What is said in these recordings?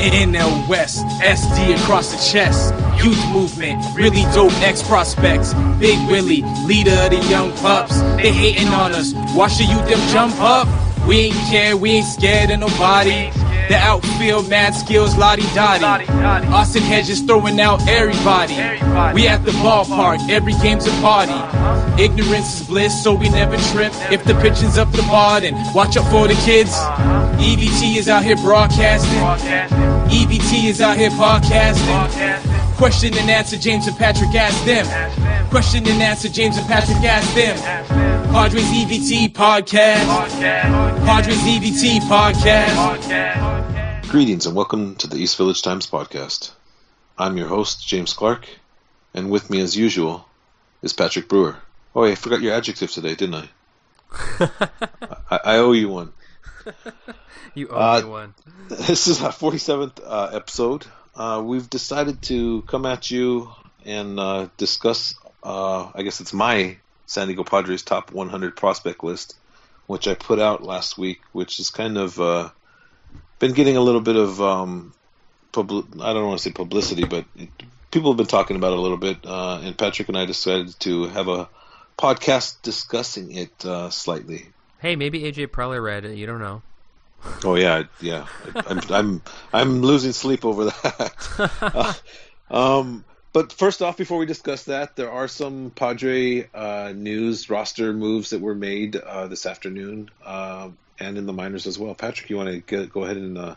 NL West, SD across the chest. Youth movement, really dope ex prospects. Big Willie, leader of the young pups. They hating on us. Watch the youth them jump up. We ain't care, we ain't scared of nobody. The outfield, mad skills, lottie dottie. Austin Hedges throwing out everybody. We at the ballpark, every game's a party. Ignorance is bliss, so we never trip. If the pitching's up the bar, then watch out for the kids. EVT is out here broadcasting. EVT is out here podcasting. Question and answer, James and Patrick ask them. Question and answer, James and Patrick ask them. Padres EVT podcast. Padres EVT podcast. Greetings and welcome to the East Village Times podcast. I'm your host, James Clark, and with me, as usual, is Patrick Brewer. Oh, I forgot your adjective today, didn't I? I, I owe you one. You owe Uh, me one. This is our 47th uh, episode. Uh, we've decided to come at you and uh, discuss, uh, I guess it's my San Diego Padres top 100 prospect list, which I put out last week, which has kind of uh, been getting a little bit of, um, publi- I don't want to say publicity, but it, people have been talking about it a little bit. Uh, and Patrick and I decided to have a podcast discussing it uh, slightly. Hey, maybe AJ probably read it. You don't know. Oh yeah, yeah. I'm I'm I'm losing sleep over that. Uh, um, but first off, before we discuss that, there are some Padre uh, news roster moves that were made uh, this afternoon, uh, and in the minors as well. Patrick, you want to get, go ahead and uh,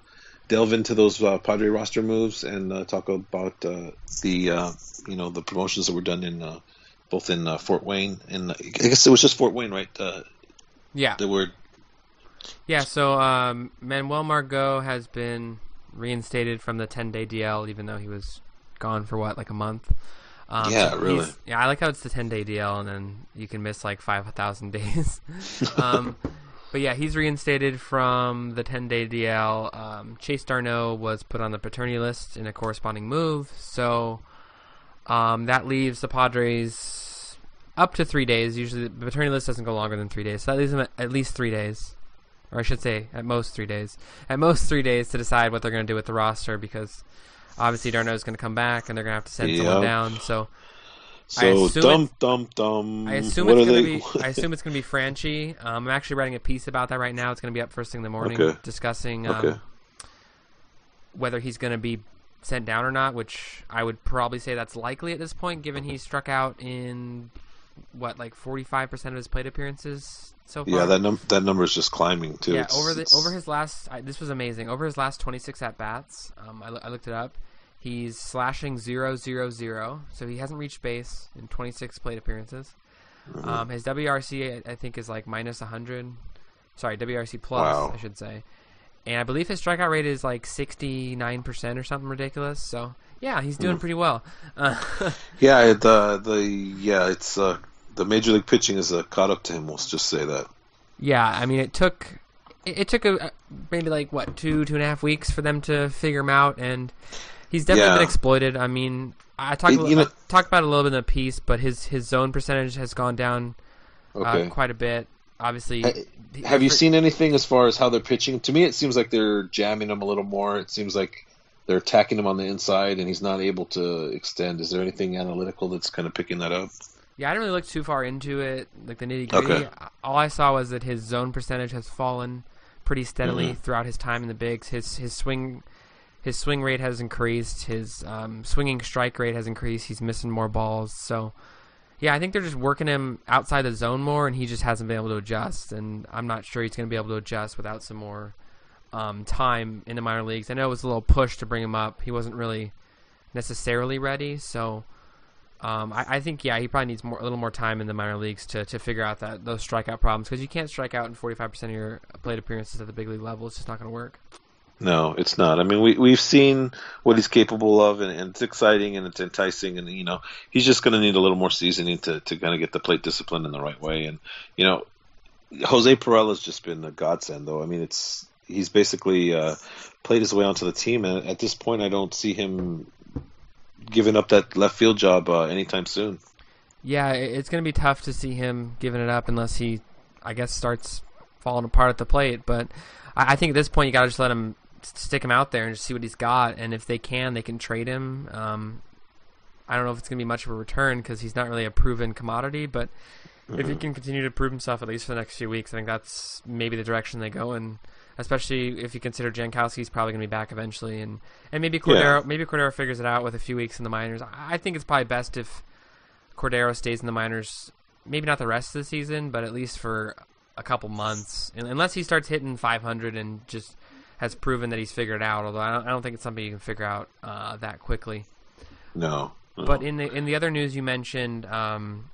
delve into those uh, Padre roster moves and uh, talk about uh, the uh, you know the promotions that were done in uh, both in uh, Fort Wayne and I guess it was just Fort Wayne, right? Uh, Yeah. The word. Yeah, so um, Manuel Margot has been reinstated from the 10 day DL, even though he was gone for what, like a month? Um, Yeah, really. Yeah, I like how it's the 10 day DL and then you can miss like 5,000 days. um, but yeah, he's reinstated from the 10 day DL. Um, Chase d'Arnaud was put on the paternity list in a corresponding move, so um, that leaves the Padres up to three days. Usually, the paternity list doesn't go longer than three days, so that leaves them at, at least three days, or I should say, at most three days. At most three days to decide what they're going to do with the roster because obviously d'Arnaud is going to come back and they're going to have to send someone down. So so assume dum it- dum dum. I assume What it's going to be. I assume it's going to be Franchy. Um, I'm actually writing a piece about that right now. It's going to be up first thing in the morning, Okay. discussing um, Okay. whether he's going to be sent down or not. Which I would probably say that's likely at this point, given he struck out in what like 45 percent of his plate appearances so far. Yeah, that num- that number is just climbing too. Yeah, It's- over the it's- over his last, I, this was amazing. Over his last 26 at bats, um, I, I looked it up. He's slashing zero zero zero, so he hasn't reached base in 26 plate appearances. Mm-hmm. Um, his WRC, I, I think, is like minus 100. Sorry, WRC plus, Wow. I should say. And I believe his strikeout rate is like 69% or something ridiculous. So yeah, he's doing pretty well. Uh, yeah, the the yeah, it's uh, the major league pitching is uh, caught up to him. We'll just say that. Yeah, I mean, it took it, it took a, maybe like what two two and a half weeks for them to figure him out, and he's definitely Yeah. been exploited. I mean, I talked It- you know- I talked about it a little bit in the piece, but his his zone percentage has gone down Okay. uh, quite a bit. Obviously, Ha- Have you seen anything as far as how they're pitching? To me, it seems like they're jamming him a little more. It seems like they're attacking him on the inside, and he's not able to extend. Is there anything analytical that's kind of picking that up? Yeah, I didn't really look too far into it, like the nitty gritty. Okay. All I saw was that his zone percentage has fallen pretty steadily Mm-hmm. throughout his time in the bigs. His his swing his swing rate has increased. His um, swinging strike rate has increased. He's missing more balls. So, yeah, I think they're just working him outside the zone more, and he just hasn't been able to adjust. And I'm not sure he's going to be able to adjust without some more um, time in the minor leagues. I know it was a little push to bring him up. He wasn't really necessarily ready, so. Um, I, I think yeah, he probably needs more a little more time in the minor leagues to, to figure out that those strikeout problems because you can't strike out in forty five percent of your plate appearances at the big league level. It's just not going to work. No, it's not. I mean, we we've seen what he's capable of, and, and it's exciting and it's enticing, and you know, he's just going to need a little more seasoning to to kind of get the plate discipline in the right way. And you know, Jose Pirela's just been a godsend, though. I mean, it's he's basically uh, played his way onto the team, and at this point, I don't see him giving up that left field job uh, anytime soon. Yeah, it's going to be tough to see him giving it up unless he, I guess, starts falling apart at the plate. But I, think at this point you got to just let him stick him out there and just see what he's got. And if they can, they can trade him. Um, I don't know if it's going to be much of a return because he's not really a proven commodity, but mm-hmm. if he can continue to prove himself at least for the next few weeks, I think that's maybe the direction they go. And especially if you consider Jankowski's probably going to be back eventually, and and maybe Cordero yeah. maybe Cordero figures it out with a few weeks in the minors. I think it's probably best if Cordero stays in the minors, maybe not the rest of the season, but at least for a couple months, unless he starts hitting 500 and just has proven that he's figured it out. Although I don't, I don't think it's something you can figure out uh, that quickly. No, no, But in the in the other news you mentioned, um,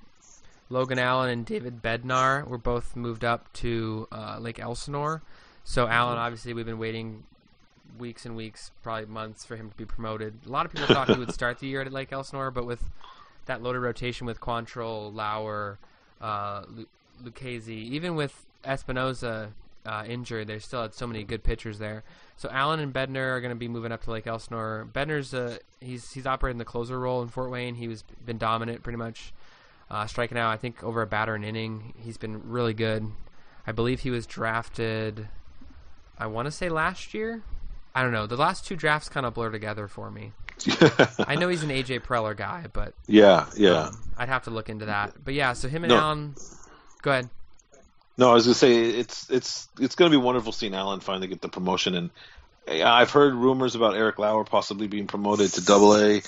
Logan Allen and David Bednar were both moved up to uh, Lake Elsinore. So Allen, obviously, we've been waiting weeks and weeks, probably months, for him to be promoted. A lot of people thought he would start the year at Lake Elsinore, but with that loaded rotation with Quantrill, Lauer, uh, Lucchesi, even with Espinoza uh, injured, they still had so many good pitchers there. So Allen and Bednar are going to be moving up to Lake Elsinore. Bednar's uh, he's he's operating the closer role in Fort Wayne. He was been dominant pretty much, uh, striking out I think over a batter an inning. He's been really good. I believe he was drafted. I want to say last year. I don't know. The last two drafts kind of blur together for me. I know he's an AJ Preller guy, but yeah, yeah, um, I'd have to look into that. But yeah, so him and no. Allen. Go ahead. No, I was gonna say it's it's it's gonna be wonderful seeing Allen finally get the promotion, and I've heard rumors about Eric Lauer possibly being promoted to Double A.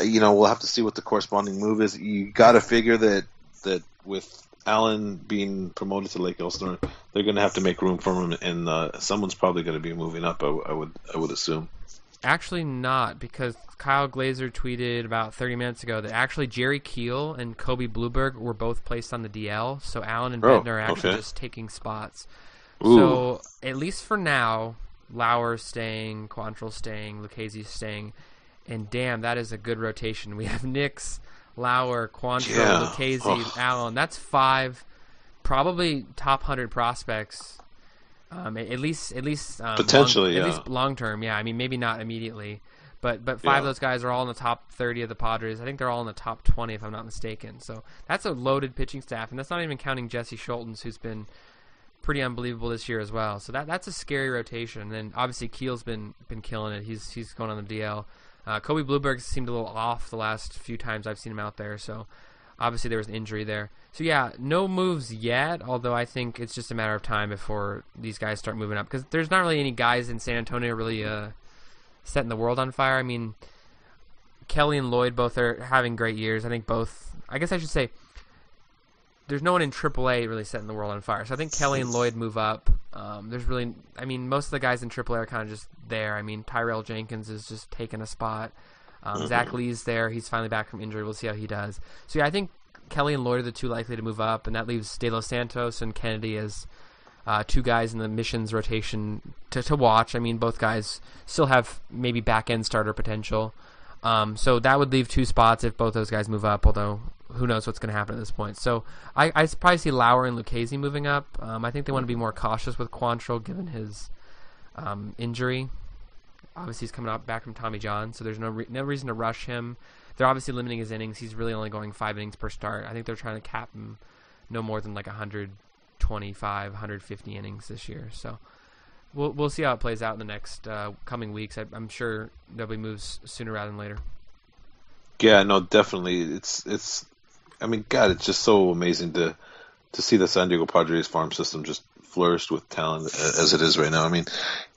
You know, we'll have to see what the corresponding move is. You got to figure that that with Allen being promoted to Lake Elsinore, they're going to have to make room for him, and uh, someone's probably going to be moving up. I, I would I would assume. Actually, not because Kyle Glaser tweeted about 30 minutes ago that actually Jerry Keel and Colby Blueberg were both placed on the DL, so Allen and oh, Bednar are actually okay. just taking spots. Ooh. So at least for now, Lauer staying, Quantrill staying, Lucchesi staying, and damn, that is a good rotation. We have Nix, Lauer, Quantrill, yeah. Lucchesi, oh. Allen. That's five, probably top hundred prospects um, at least, at least um, potentially, long, yeah. at least long term. Yeah, I mean, maybe not immediately, but but five yeah. of those guys are all in the top thirty of the Padres. I think they're all in the top twenty, if I'm not mistaken. So that's a loaded pitching staff, and that's not even counting Jesse Scholtens, who's been pretty unbelievable this year as well. So that that's a scary rotation. And then obviously Keel's been been killing it. He's he's going on the DL. Uh, Colby Blueberg seemed a little off the last few times I've seen him out there. So obviously there was an injury there. So yeah, no moves yet. Although I think it's just a matter of time before these guys start moving up because there's not really any guys in San Antonio really uh, setting the world on fire. I mean, Kelly and Lloyd both are having great years. I think both. I guess I should say there's no one in AAA really setting the world on fire. So I think Kelly and Lloyd move up. Um, there's really, I mean, most of the guys in AAA are kind of just there. I mean, Tyrell Jenkins is just taking a spot. Um, mm-hmm. Zach Lee's there. He's finally back from injury. We'll see how he does. So yeah, I think Kelly and Lloyd are the two likely to move up, and that leaves De Los Santos and Kennedy as uh, two guys in the missions rotation to, to watch. I mean, both guys still have maybe back end starter potential. Um, so that would leave two spots if both those guys move up, although who knows what's going to happen at this point. So I, I probably see Lauer and Lucchesi moving up. Um, I think they want to be more cautious with Quantrill given his um, injury. Obviously, he's coming up back from Tommy John, so there's no re- no reason to rush him they're obviously limiting his innings. He's really only going five innings per start. I think they're trying to cap him no more than like 125, 150 innings this year. So we'll we'll see how it plays out in the next uh, coming weeks. I, am sure there'll be moves sooner rather than later. Yeah, no, definitely. It's it's. I mean, God, it's just so amazing to to see the San Diego Padres farm system just flourished with talent as it is right now. I mean,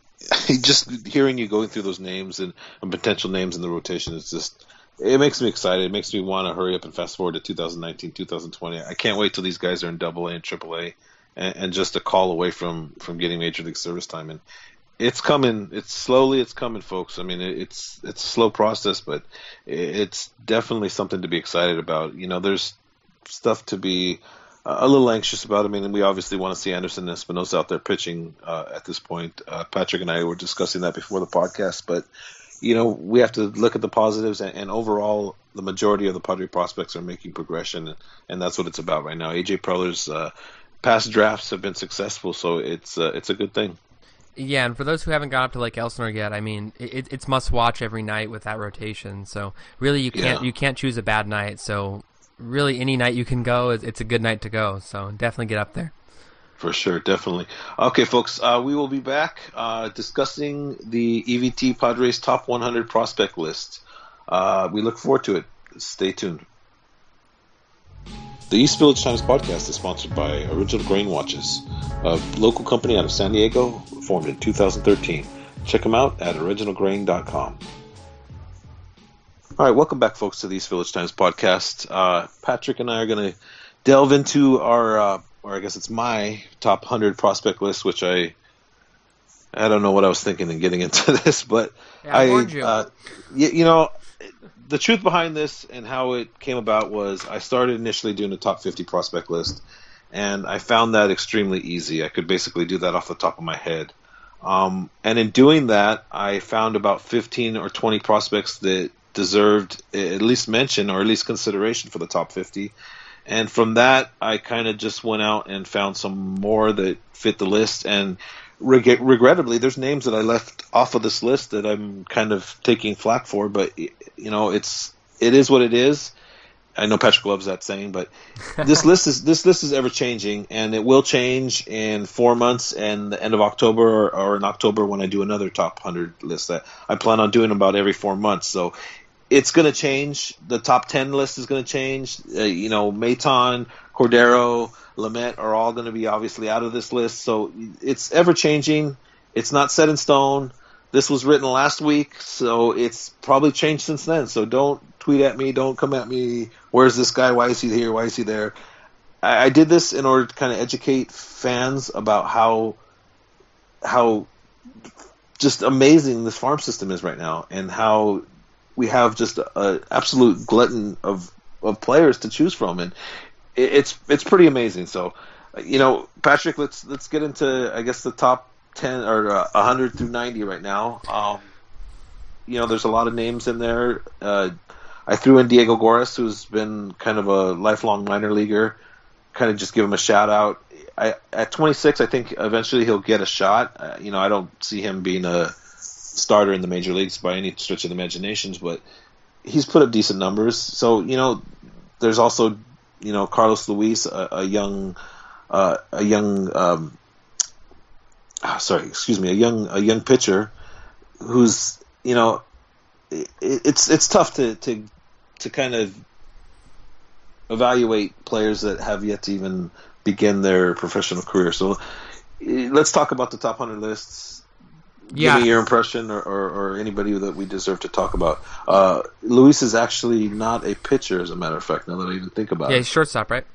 just hearing you going through those names and, and potential names in the rotation is just it makes me excited. It makes me want to hurry up and fast forward to 2019, 2020. I can't wait till these guys are in Double A and Triple A, and, and just a call away from from getting Major League Service time. And it's coming. It's slowly. It's coming, folks. I mean, it's it's a slow process, but it's definitely something to be excited about. You know, there's stuff to be a little anxious about. I mean, we obviously want to see Anderson and Espinoza out there pitching uh, at this point. Uh, Patrick and I were discussing that before the podcast, but you know, we have to look at the positives, and, and, overall, the majority of the Padre prospects are making progression, and, and that's what it's about right now. AJ Preller's uh, past drafts have been successful, so it's uh, it's a good thing. Yeah, and for those who haven't gone up to Lake Elsinore yet, I mean, it, it's must watch every night with that rotation. So really, you can't yeah. you can't choose a bad night. So really, any night you can go, it's a good night to go. So definitely get up there. For sure, definitely. Okay, folks, uh, we will be back uh, discussing the EVT Padres top 100 prospect list. Uh, we look forward to it. Stay tuned. The East Village Times podcast is sponsored by Original Grain Watches, a local company out of San Diego, formed in 2013. Check them out at originalgrain.com. All right, welcome back, folks, to the East Village Times podcast. Uh, Patrick and I are going to delve into our, uh, or I guess it's my top 100 prospect list, which I I don't know what I was thinking in getting into this, but Yeah, I you. Uh, you, you know, the truth behind this and how it came about was I started initially doing a top 50 prospect list, and I found that extremely easy. I could basically do that off the top of my head. Um, and in doing that, I found about 15 or 20 prospects that deserved at least mention or at least consideration for the top 50. And from that, I kind of just went out and found some more that fit the list. And reg- regrettably, there's names that I left off of this list that I'm kind of taking flack for. But you know, it's it is what it is. I know Patrick loves that saying, but this list is this list is ever changing, and it will change in four months and the end of October or, or in October when I do another top hundred list. That I plan on doing about every four months. So it's going to change. The top ten list is going to change. Uh, you know, Maton, Cordero, Lamet are all going to be obviously out of this list. So it's ever changing. It's not set in stone. This was written last week, so it's probably changed since then. So don't tweet at me. Don't come at me. Where's this guy? Why is he here? Why is he there? I, I did this in order to kind of educate fans about how how just amazing this farm system is right now, and how we have just an absolute glutton of of players to choose from, and it, it's it's pretty amazing. So, you know, Patrick, let's let's get into I guess the top ten or uh, hundred through ninety right now. Um, you know, there's a lot of names in there. Uh, I threw in Diego Goris, who's been kind of a lifelong minor leaguer. Kind of just give him a shout out. I, at 26, I think eventually he'll get a shot. Uh, you know, I don't see him being a starter in the major leagues by any stretch of the imaginations, but he's put up decent numbers. So you know, there's also you know Carlos Luis, a, a young uh, a young um, ah, sorry, excuse me, a young a young pitcher who's you know it, it's it's tough to to to kind of evaluate players that have yet to even begin their professional career. So eh, let's talk about the top hundred lists. Yeah. Give me your impression, or, or, or anybody that we deserve to talk about. Uh, Luis is actually not a pitcher, as a matter of fact. Now that I even think about yeah, it, Yeah, he's a shortstop, right?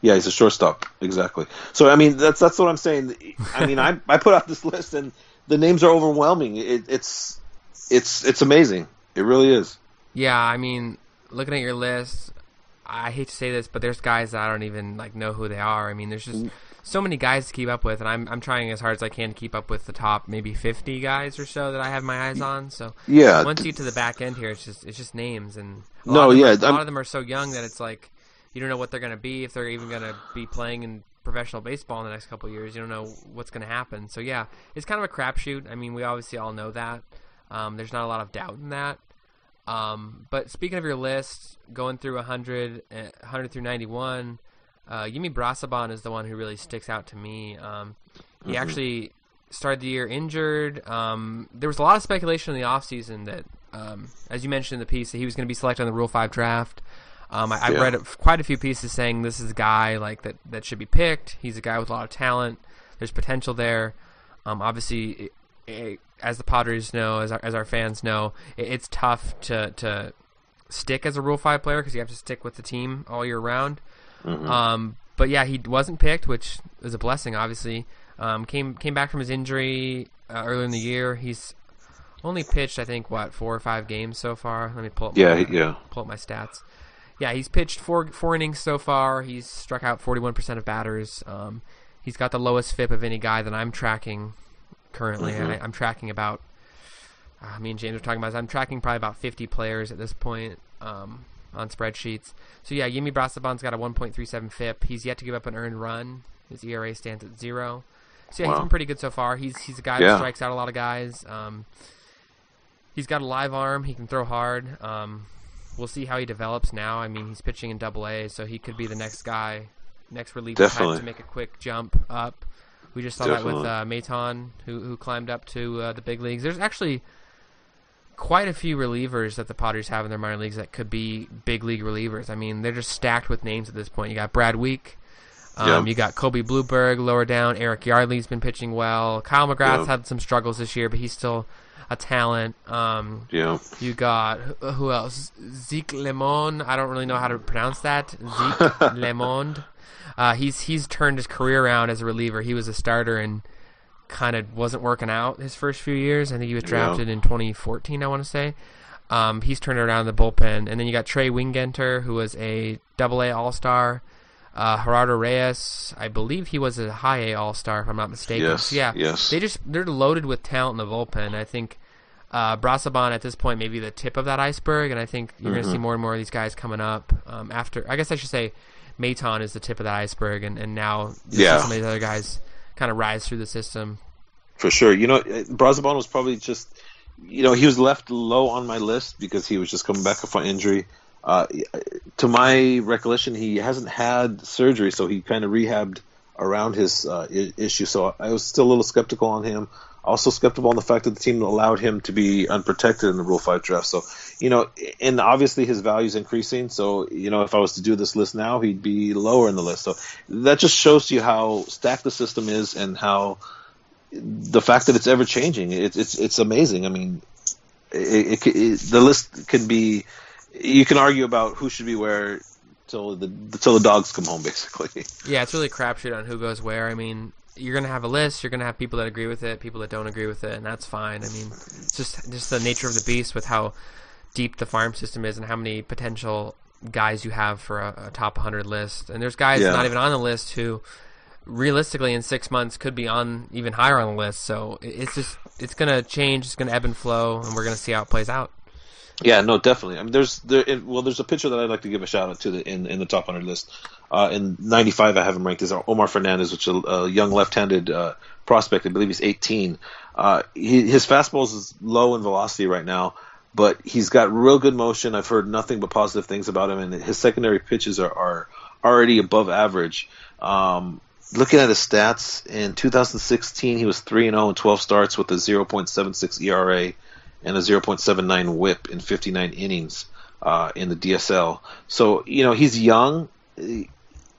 yeah, he's a shortstop. Exactly. So I mean, that's that's what I'm saying. I mean, I I put out this list, and the names are overwhelming. It, it's it's it's amazing. It really is. Yeah, I mean, looking at your list, I hate to say this, but there's guys that I don't even like know who they are. I mean, there's just so many guys to keep up with, and I'm I'm trying as hard as I can to keep up with the top maybe 50 guys or so that I have my eyes on. So Yeah. once you get to the back end here, it's just it's just names, and a No, yeah, are, a lot of them are so young that it's like you don't know what they're going to be if they're even going to be playing in professional baseball in the next couple of years. You don't know what's going to happen. So yeah, it's kind of a crapshoot. I mean, we obviously all know that. Um, there's not a lot of doubt in that. Um, but speaking of your list, going through 100, uh, 100 through 91, uh, Yumi Brasoban is the one who really sticks out to me. Um, he actually started the year injured. Um, there was a lot of speculation in the offseason that, um, as you mentioned in the piece, that he was going to be selected on the Rule 5 draft. Um, I, I've read quite a few pieces saying this is a guy like that, that should be picked. He's a guy with a lot of talent. There's potential there. Um, obviously, it, it, as the Padres know, as our, as our fans know, it, it's tough to to stick as a Rule Five player because you have to stick with the team all year round. Um, but yeah, he wasn't picked, which is a blessing. Obviously, um, came came back from his injury uh, earlier in the year. He's only pitched, I think, what four or five games so far. Let me pull up. Yeah, my, yeah. Pull up my stats. Yeah, he's pitched four four innings so far. He's struck out forty one percent of batters. Um, he's got the lowest FIP of any guy that I'm tracking currently. I, I'm tracking about. Uh, me and James are talking about. This. I'm tracking probably about 50 players at this point um, on spreadsheets. So yeah, Yimi Brasoban's got a 1.37 FIP. He's yet to give up an earned run. His ERA stands at zero. So yeah, he's been pretty good so far. He's he's a guy Yeah. that strikes out a lot of guys. Um, he's got a live arm. He can throw hard. Um, we'll see how he develops now. I mean, he's pitching in Double A, so he could be the next guy next reliever Definitely. to make a quick jump up. We just saw that with Definitely. uh, Maton, who who climbed up to uh, the big leagues. There's actually quite a few relievers that the Padres have in their minor leagues that could be big league relievers. I mean, they're just stacked with names at this point. You got Brad Wieck. Um, Yeah. You got Colby Blueberg lower down. Eric Yardley's been pitching well. Kyle McGrath's Yeah. had some struggles this year, but he's still a talent. Um, Yeah. you got who- who else? Zeke Lemon. I don't really know how to pronounce that. Zeke Lemond. Uh, he's he's turned his career around as a reliever. He was a starter and kind of wasn't working out his first few years. I think he was Yeah. drafted in 2014. I want to say. Um, he's turned around in the bullpen, and then you got Trey Wingenter, who was a Double A All Star. Uh, Gerardo Reyes, I believe he was a High A All Star, if I'm not mistaken. Yes, So, yeah, yes. they just they're loaded with talent in the bullpen. I think uh, Brasoban at this point may be the tip of that iceberg, and I think you're going to see more and more of these guys coming up. Um, after, I guess I should say, Maton is the tip of that iceberg, and, and now Yeah. some of these other guys kind of rise through the system. For sure. You know, Brasoban was probably just, you know, he was left low on my list because he was just coming back from injury. Uh, to my recollection, he hasn't had surgery, so he kind of rehabbed around his uh, issue. So I was still a little skeptical on him. Also skeptical on the fact that the team allowed him to be unprotected in the Rule Five draft. So you know, and obviously his value is increasing. So you know, if I was to do this list now, he'd be lower in the list. So that just shows you how stacked the system is and how the fact that it's ever changing. It's it's it's amazing. I mean, it, it, the list can be. You can argue about who should be where till the till the dogs come home, basically. Yeah, it's really crapshoot on who goes where. I mean, you're gonna have a list. You're gonna have people that agree with it, people that don't agree with it, and that's fine. I mean, it's just just the nature of the beast with how deep the farm system is and how many potential guys you have for a, a top 100 list. And there's guys Yeah. not even on the list who, realistically, in six months could be on even higher on the list. So it's just it's gonna change. It's gonna ebb and flow, and we're gonna see how it plays out. Yeah, no, definitely. I mean, there's there. Well, there's a pitcher that I'd like to give a shout out to the, in in the top hundred list. Uh, in '95, I have him ranked as Omar Fernandez, which is a, a young left-handed uh, prospect. I believe he's 18. Uh, he, his fastball is low in velocity right now, but he's got real good motion. I've heard nothing but positive things about him, and his secondary pitches are, are already above average. Um, looking at his stats in 2016, he was three and 0 in 12 starts with a 0.76 ERA and a 0.79 WHIP in 59 innings uh, in the DSL. So you know he's young. The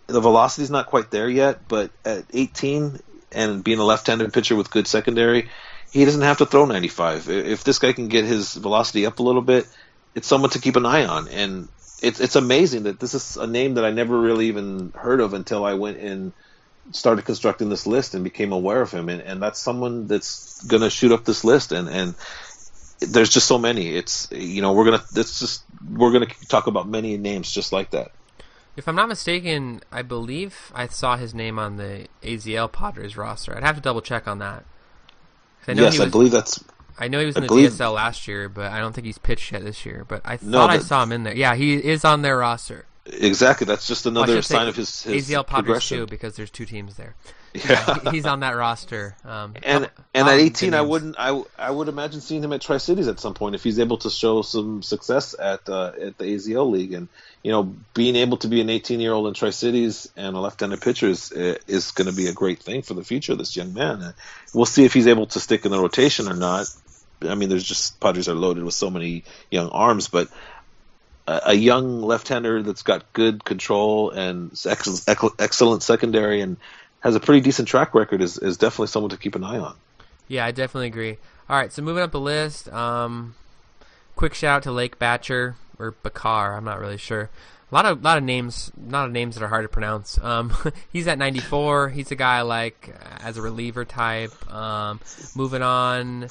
velocity's not quite there yet, but at 18 and being a left-handed pitcher with good secondary, he doesn't have to throw 95. If this guy can get his velocity up a little bit, it's someone to keep an eye on. And it's it's amazing that this is a name that I never really even heard of until I went and started constructing this list and became aware of him. And, and that's someone that's going to shoot up this list. And, and there's just so many. It's you know we're gonna it's just we're gonna talk about many names just like that. If I'm not mistaken, I believe I saw his name on the AZL Padres roster. I'd have to double check on that. I know yes, he I was, believe that's I know he was I in the believe- DSL last year, but I don't think he's pitched yet this year. But I No, thought I saw him in there. Yeah, he is on their roster. exactly that's just Well, I another say sign of his, his AZL Padres progression. too, because there's two teams there. Yeah. He's on that roster. Um, and and at 18, I wouldn't I I would imagine seeing him at Tri Cities at some point if he's able to show some success at uh, at the AZL league and you know being able to be an 18 year old in Tri Cities and a left-handed pitcher is is going to be a great thing for the future of this young man. And we'll see if he's able to stick in the rotation or not. I mean, there's just Padres are loaded with so many young arms, but a, young left-hander that's got good control and ex- ex- excellent secondary and has a pretty decent track record is, is definitely someone to keep an eye on. Yeah, I definitely agree. All right, so moving up the list, um, quick shout out to Lake Batcher or Bakar. I'm not really sure. A lot of lot of names, not of names that are hard to pronounce. Um, he's at 94. He's a guy I like as a reliever type. Um, moving on,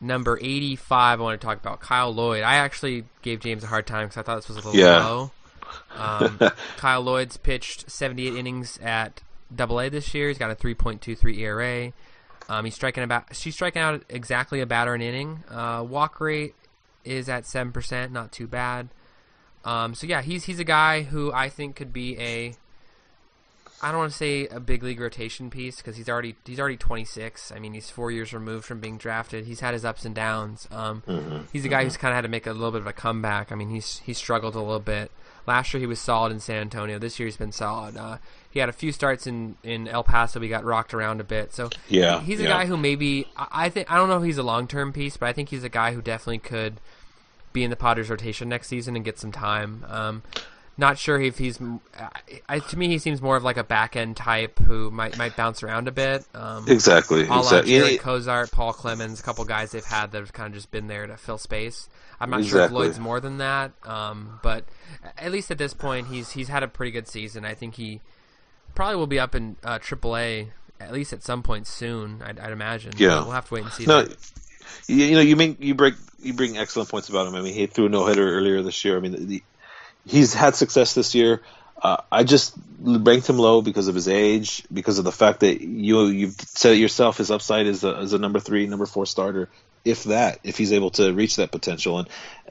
number 85. I want to talk about Kyle Lloyd. I actually gave James a hard time because I thought this was a little Yeah. low. Um, Kyle Lloyd's pitched 78 innings at Double A this year. He's got a 3.23 ERA. Um, he's striking about. She's striking out exactly a batter an inning. Uh, walk rate is at seven percent, not too bad. Um, so yeah, he's he's a guy who I think could be a I don't want to say a big league rotation piece because he's already he's already 26. I mean, he's four years removed from being drafted. He's had his ups and downs. Um, Mm-hmm. He's a guy who's kind of had to make a little bit of a comeback. I mean, he's he's struggled a little bit. Last year he was solid in San Antonio. This year he's been solid. Uh, he had a few starts in, in El Paso. He got rocked around a bit. So Yeah, he's a yeah. guy who maybe I, think I don't know if he's a long term piece, but I think he's a guy who definitely could be in the Padres rotation next season and get some time. Um, not sure if he's. I, to me, he seems more of like a back end type who might might bounce around a bit. Um, Exactly. a la exactly. Jared Yeah, Cosart, Paul Clemens, a couple guys they've had that have kind of just been there to fill space. I'm not sure if Lloyd's more than that, um, but at least at this point, he's he's had a pretty good season. I think he probably will be up in uh, AAA at least at some point soon. I'd, I'd imagine. Yeah. we'll have to wait and see. No, that. you, you know, you make you break you bring excellent points about him. I mean, he threw a no hitter earlier this year. I mean, the, he's had success this year. Uh, I just ranked him low because of his age, because of the fact that you you've said it yourself. His upside is a, is a number three, number four starter, if that, if he's able to reach that potential. And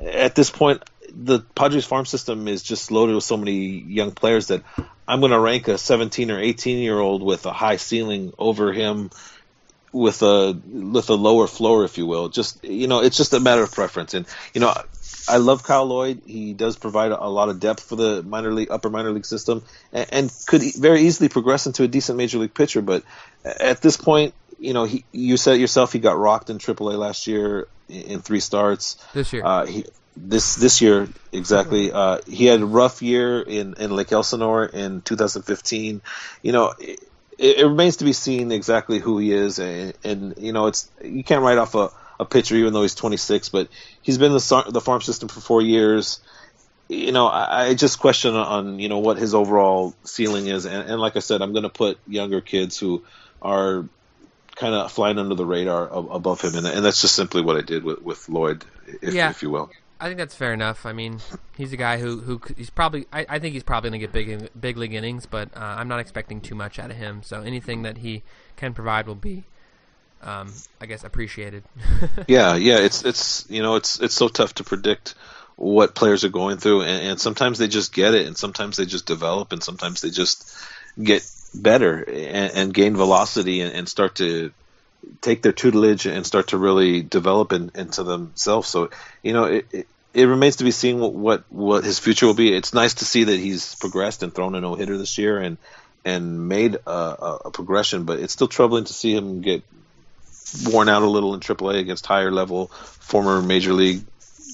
at this point, the Padres farm system is just loaded with so many young players that I'm going to rank a 17 or 18 year old with a high ceiling over him with a with a lower floor, if you will. Just you know, it's just a matter of preference. And you know, I love Kyle Lloyd. He does provide a, lot of depth for the minor league, upper minor league system, and, and could very easily progress into a decent major league pitcher. But at this point, you know, he, you said it yourself, he got rocked in AAA last year in, three starts. this year. Uh, he, this this year exactly. Uh, he had a rough year in, in Lake Elsinore in 2015. You know, it, it remains to be seen exactly who he is, and, and you know, it's you can't write off a, a pitcher even though he's 26, but he's been the the farm system for four years. You know, I, I just question on you know what his overall ceiling is, and, and like I said, I'm going to put younger kids who are kind of flying under the radar above him, and, and that's just simply what I did with, with Lloyd, if, Yeah. if you will. I think that's fair enough. I mean, he's a guy who who he's probably. I, I think he's probably going to get big big league innings, but uh, I'm not expecting too much out of him. So anything that he can provide will be, um, I guess, appreciated. Yeah, yeah, it's it's you know it's it's so tough to predict what players are going through, and, and sometimes they just get it, and sometimes they just develop, and sometimes they just get better and, and gain velocity and, and start to take their tutelage and start to really develop in, into themselves. So you know it, it it remains to be seen what, what what his future will be. It's nice to see that he's progressed and thrown a no hitter this year and and made a, a, a progression, but it's still troubling to see him get worn out a little in AAA against higher level former major league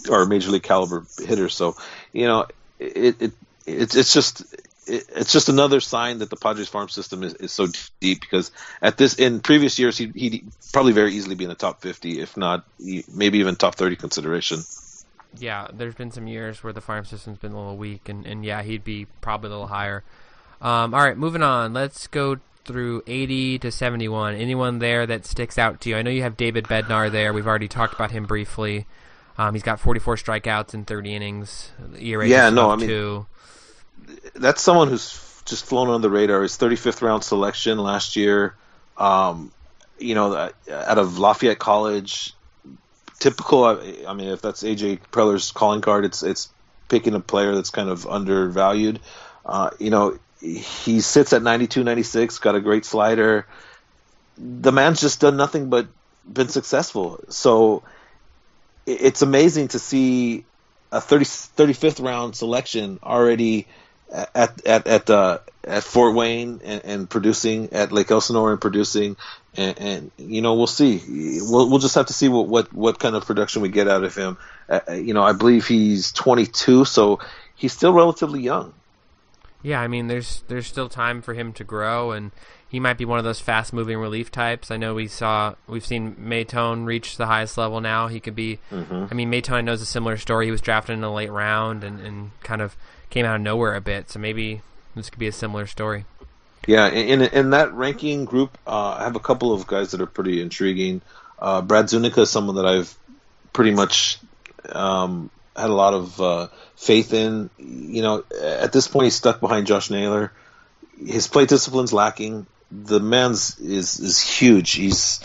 or major league caliber hitters. So you know, it, it it's it's just it, it's just another sign that the Padres farm system is, is so deep because at this in previous years he he'd probably very easily be in the top 50 if not maybe even top 30 consideration. yeah, there's been some years where the farm system's been a little weak, and, and yeah, he'd be probably a little higher. Um, all right, moving on. Let's go through 80 to 71. Anyone there that sticks out to you? I know you have David Bednar there. We've already talked about him briefly. Um, he's got 44 strikeouts in 30 innings. ERA Yeah, no, I mean- two. That's someone who's just flown under the radar. His 35th round selection last year, um, you know, uh, out of Lafayette College. Typical. I I mean, if that's AJ Preller's calling card, it's it's picking a player that's kind of undervalued. Uh, you know, he sits at 92, 96, got a great slider. The man's just done nothing but been successful. So it's amazing to see a 30, 35th round selection already at at at uh, at Fort Wayne and, and producing at Lake Elsinore and producing and, and you know we'll see. We'll we'll just have to see what what, what kind of production we get out of him. Uh, uh, you know I believe he's 22 so he's still relatively young. Yeah, I mean, there's there's still time for him to grow, and he might be one of those fast moving relief types. I know we saw we've seen Maton reach the highest level now. He could be. I mean, Maton knows a similar story. He was drafted in the late round and, and kind of came out of nowhere a bit. So maybe this could be a similar story. Yeah, in in that ranking group, uh, I have a couple of guys that are pretty intriguing. Uh, Brad Zuniga is someone that I've pretty much um, had a lot of uh, faith in. You know, at this point, he's stuck behind Josh Naylor. His play discipline's lacking. The man's is is huge. He's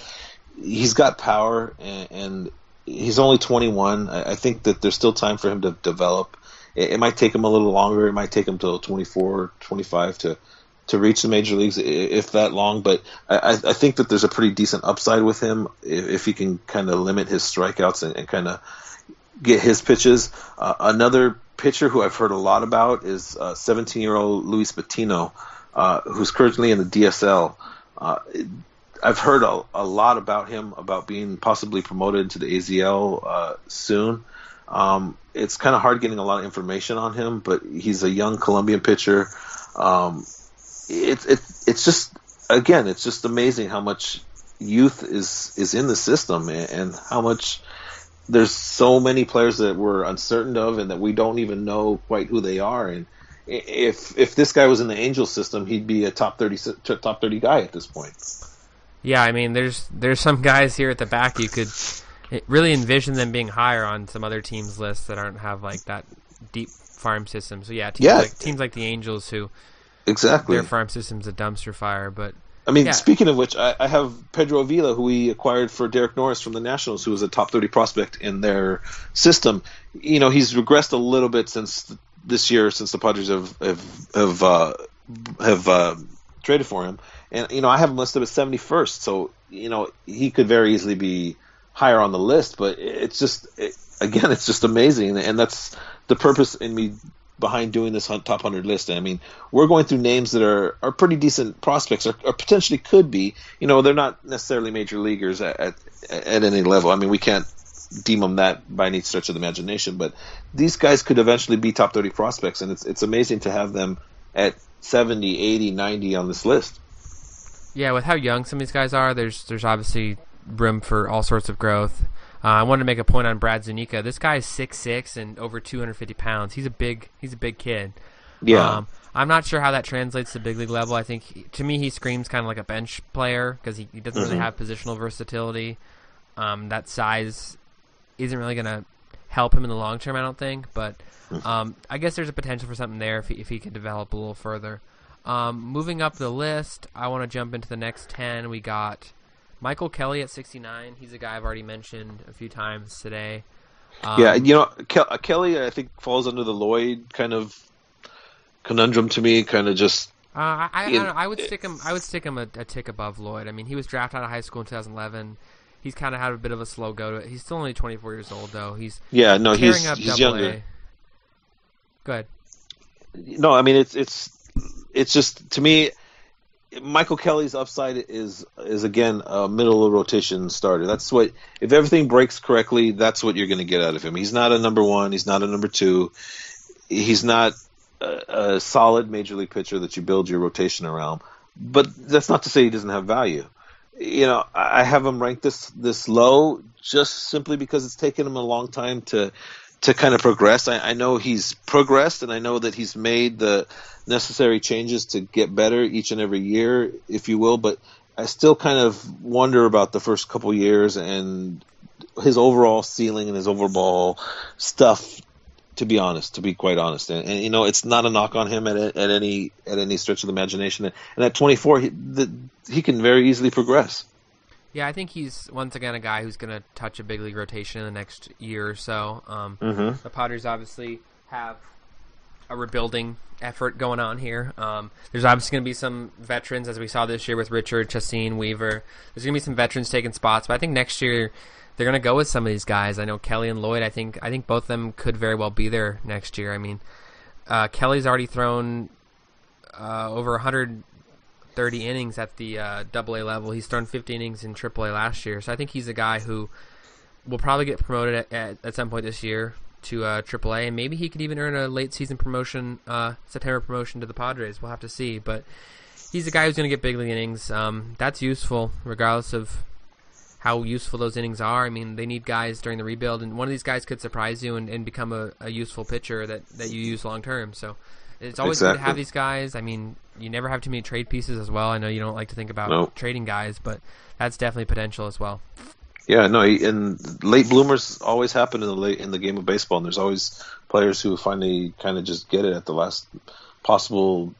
he's got power and, and he's only 21. I, I think that there's still time for him to develop. It, it might take him a little longer. It might take him till 24, 25 to to reach the major leagues, if that long. But I, I think that there's a pretty decent upside with him if, if he can kind of limit his strikeouts and, and kind of get his pitches. Uh, another pitcher who I've heard a lot about is 17 uh, year old Luis Patino, uh, who's currently in the DSL. Uh, I've heard a, a, lot about him about being possibly promoted to the AZL uh, soon. Um, it's kind of hard getting a lot of information on him, but he's a young Colombian pitcher. Um, it's it, it's just again, it's just amazing how much youth is is in the system and, and how much there's so many players that we're uncertain of and that we don't even know quite who they are. And if if this guy was in the Angel system, he'd be a top thirty top thirty guy at this point. Yeah, I mean, there's there's some guys here at the back you could really envision them being higher on some other teams' lists that aren't have like that deep farm system. So yeah, teams yeah. like teams like the Angels who exactly their farm system's a dumpster fire, but. I mean, yeah. speaking of which, I, I, have Pedro Avila, who we acquired for Derek Norris from the Nationals, who was a top 30 prospect in their system. You know, he's regressed a little bit since this year, since the Padres have have have, uh, have uh, traded for him and you know I have him listed as 71st, so you know he could very easily be higher on the list. But it's just it, again, it's just amazing, and that's the purpose in me behind doing this top 100 list. I mean, we're going through names that are, are pretty decent prospects, or, or potentially could be. You know, they're not necessarily major leaguers at, at, at any level. I mean, we can't deem them that by any stretch of the imagination, but these guys could eventually be top 30 prospects, and it's it's amazing to have them at 70, 80, 90 on this list yeah, with how young some of these guys are, there's there's obviously room for all sorts of growth. Uh, I wanted to make a point on Brad Zuniga. This guy is six six and over 250 pounds. He's a big he's a big kid. Yeah. Um, I'm not sure how that translates to big league level. I think he, to me he screams kind of like a bench player because he, he, doesn't mm-hmm. really have positional versatility. Um, that size isn't really going to help him in the long term, I don't think. But um, I guess there's a potential for something there if he, if he could develop a little further. Um, moving up the list, I want to jump into the next 10. We got Michael Kelly at 69. He's a guy I've already mentioned a few times today. Um, yeah, you know, Ke- Kelly, I think, falls under the Lloyd kind of conundrum to me. Kind of just. Uh, I, I, I, know, I, would stick him. I would stick him a, a, tick above Lloyd. I mean, he was drafted out of high school in 2011. He's kind of had a bit of a slow go to it. He's still only 24 years old, though. He's yeah, no, he's he's younger. A. Go ahead. No, I mean it's it's it's just to me, Michael Kelly's upside is is again a middle of rotation starter. That's what if everything breaks correctly, that's what you're going to get out of him. He's not a number one. He's not a number two. He's not a, a solid major league pitcher that you build your rotation around. But that's not to say he doesn't have value. You know, I have him ranked this this low just simply because it's taken him a long time to to kind of progress. I, I know he's progressed, and I know that he's made the necessary changes to get better each and every year, if you will. But I still kind of wonder about the first couple years and his overall ceiling and his overall stuff. To be honest, to be quite honest, and, and you know, it's not a knock on him at, at any at any stretch of the imagination. And at 24, he, the, he can very easily progress. Yeah, I think he's once again a guy who's going to touch a big league rotation in the next year or so. Um, mm-hmm. The Padres obviously have a rebuilding effort going on here. Um, there's obviously going to be some veterans, as we saw this year with Richard, Chacin, Weaver. There's going to be some veterans taking spots, but I think next year they're going to go with some of these guys. I know Kelly and Lloyd. I think I think both of them could very well be there next year. I mean, uh, Kelly's already thrown uh, over 130 innings at the uh, Double A level. He's thrown 50 innings in Triple A last year, so I think he's a guy who will probably get promoted at, at, at some point this year to uh, Triple A, and maybe he could even earn a late season promotion, uh, September promotion to the Padres. We'll have to see, but he's a guy who's going to get big league innings. Um, that's useful, regardless of how useful those innings are. I mean, they need guys during the rebuild, and one of these guys could surprise you and, and become a, a useful pitcher that, that you use long term. So it's always exactly. good to have these guys. I mean, you never have too many trade pieces as well. I know you don't like to think about nope. trading guys, but that's definitely potential as well. Yeah, no, and late bloomers always happen in the late in the game of baseball, and there's always players who finally kind of just get it at the last possible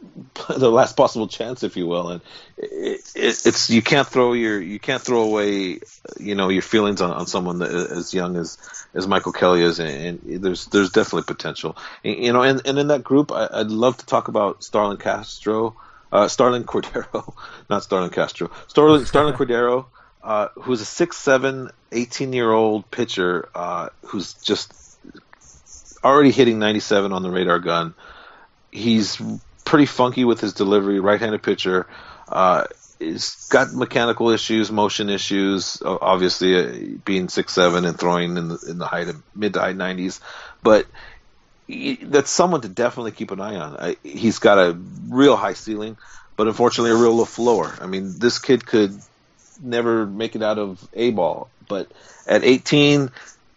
the last possible chance, if you will, and it, it, it's you can't throw your you can't throw away you know your feelings on, on someone that, as young as as Michael Kelly is, and, and there's there's definitely potential, and, you know, and, and in that group, I, would love to talk about Starlin Castro. uh, Starlin Cordero, not Starlin Castro, Starlin Starlin Cordero, uh, who's a 6'7", 18 year old pitcher uh, who's just already hitting 97 on the radar gun. He's pretty funky with his delivery, right-handed pitcher. Uh, he's got mechanical issues, motion issues. Obviously, uh, being six seven and throwing in the in the mid to high nineties, but he, that's someone to definitely keep an eye on. I, he's got a real high ceiling, but unfortunately, a real low floor. I mean, this kid could never make it out of a ball, but at 18,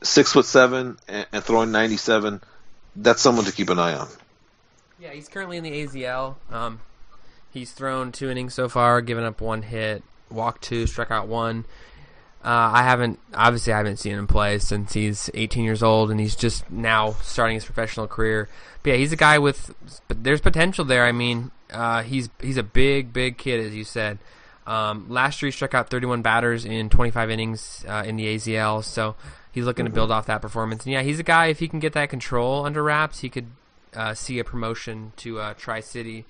six foot seven, and, and throwing 97, that's someone to keep an eye on. Yeah, he's currently in the AZL. Um, he's thrown two innings so far, given up one hit, walked two, struck out one. Uh, I haven't, obviously, I haven't seen him play since he's 18 years old, and he's just now starting his professional career. But yeah, he's a guy with, but there's potential there. I mean, uh, he's he's a big, big kid, as you said. Um, last year, he struck out 31 batters in 25 innings uh, in the AZL, so he's looking to build off that performance. And yeah, he's a guy. If he can get that control under wraps, he could uh, see a promotion to uh, Tri City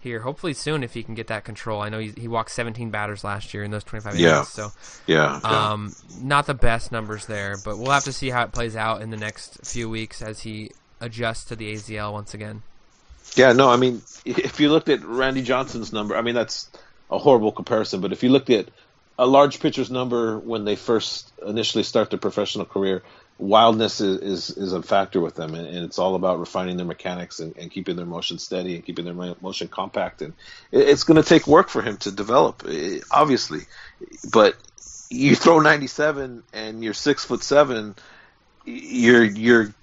here, hopefully soon if he can get that control. I know he, he walked 17 batters last year in those 25 Yeah. innings, so Yeah, yeah. um, not the best numbers there, but we'll have to see how it plays out in the next few weeks as he adjusts to the AZL once again. Yeah, no, I mean, if you looked at Randy Johnson's number, I mean, that's a horrible comparison, but if you looked at a large pitcher's number when they first initially start their professional career, wildness is, is, is a factor with them, and, and it's all about refining their mechanics and, and keeping their motion steady and keeping their motion compact. And it, it's going to take work for him to develop, eh, obviously, but you throw 97 and you're six foot seven, you're you're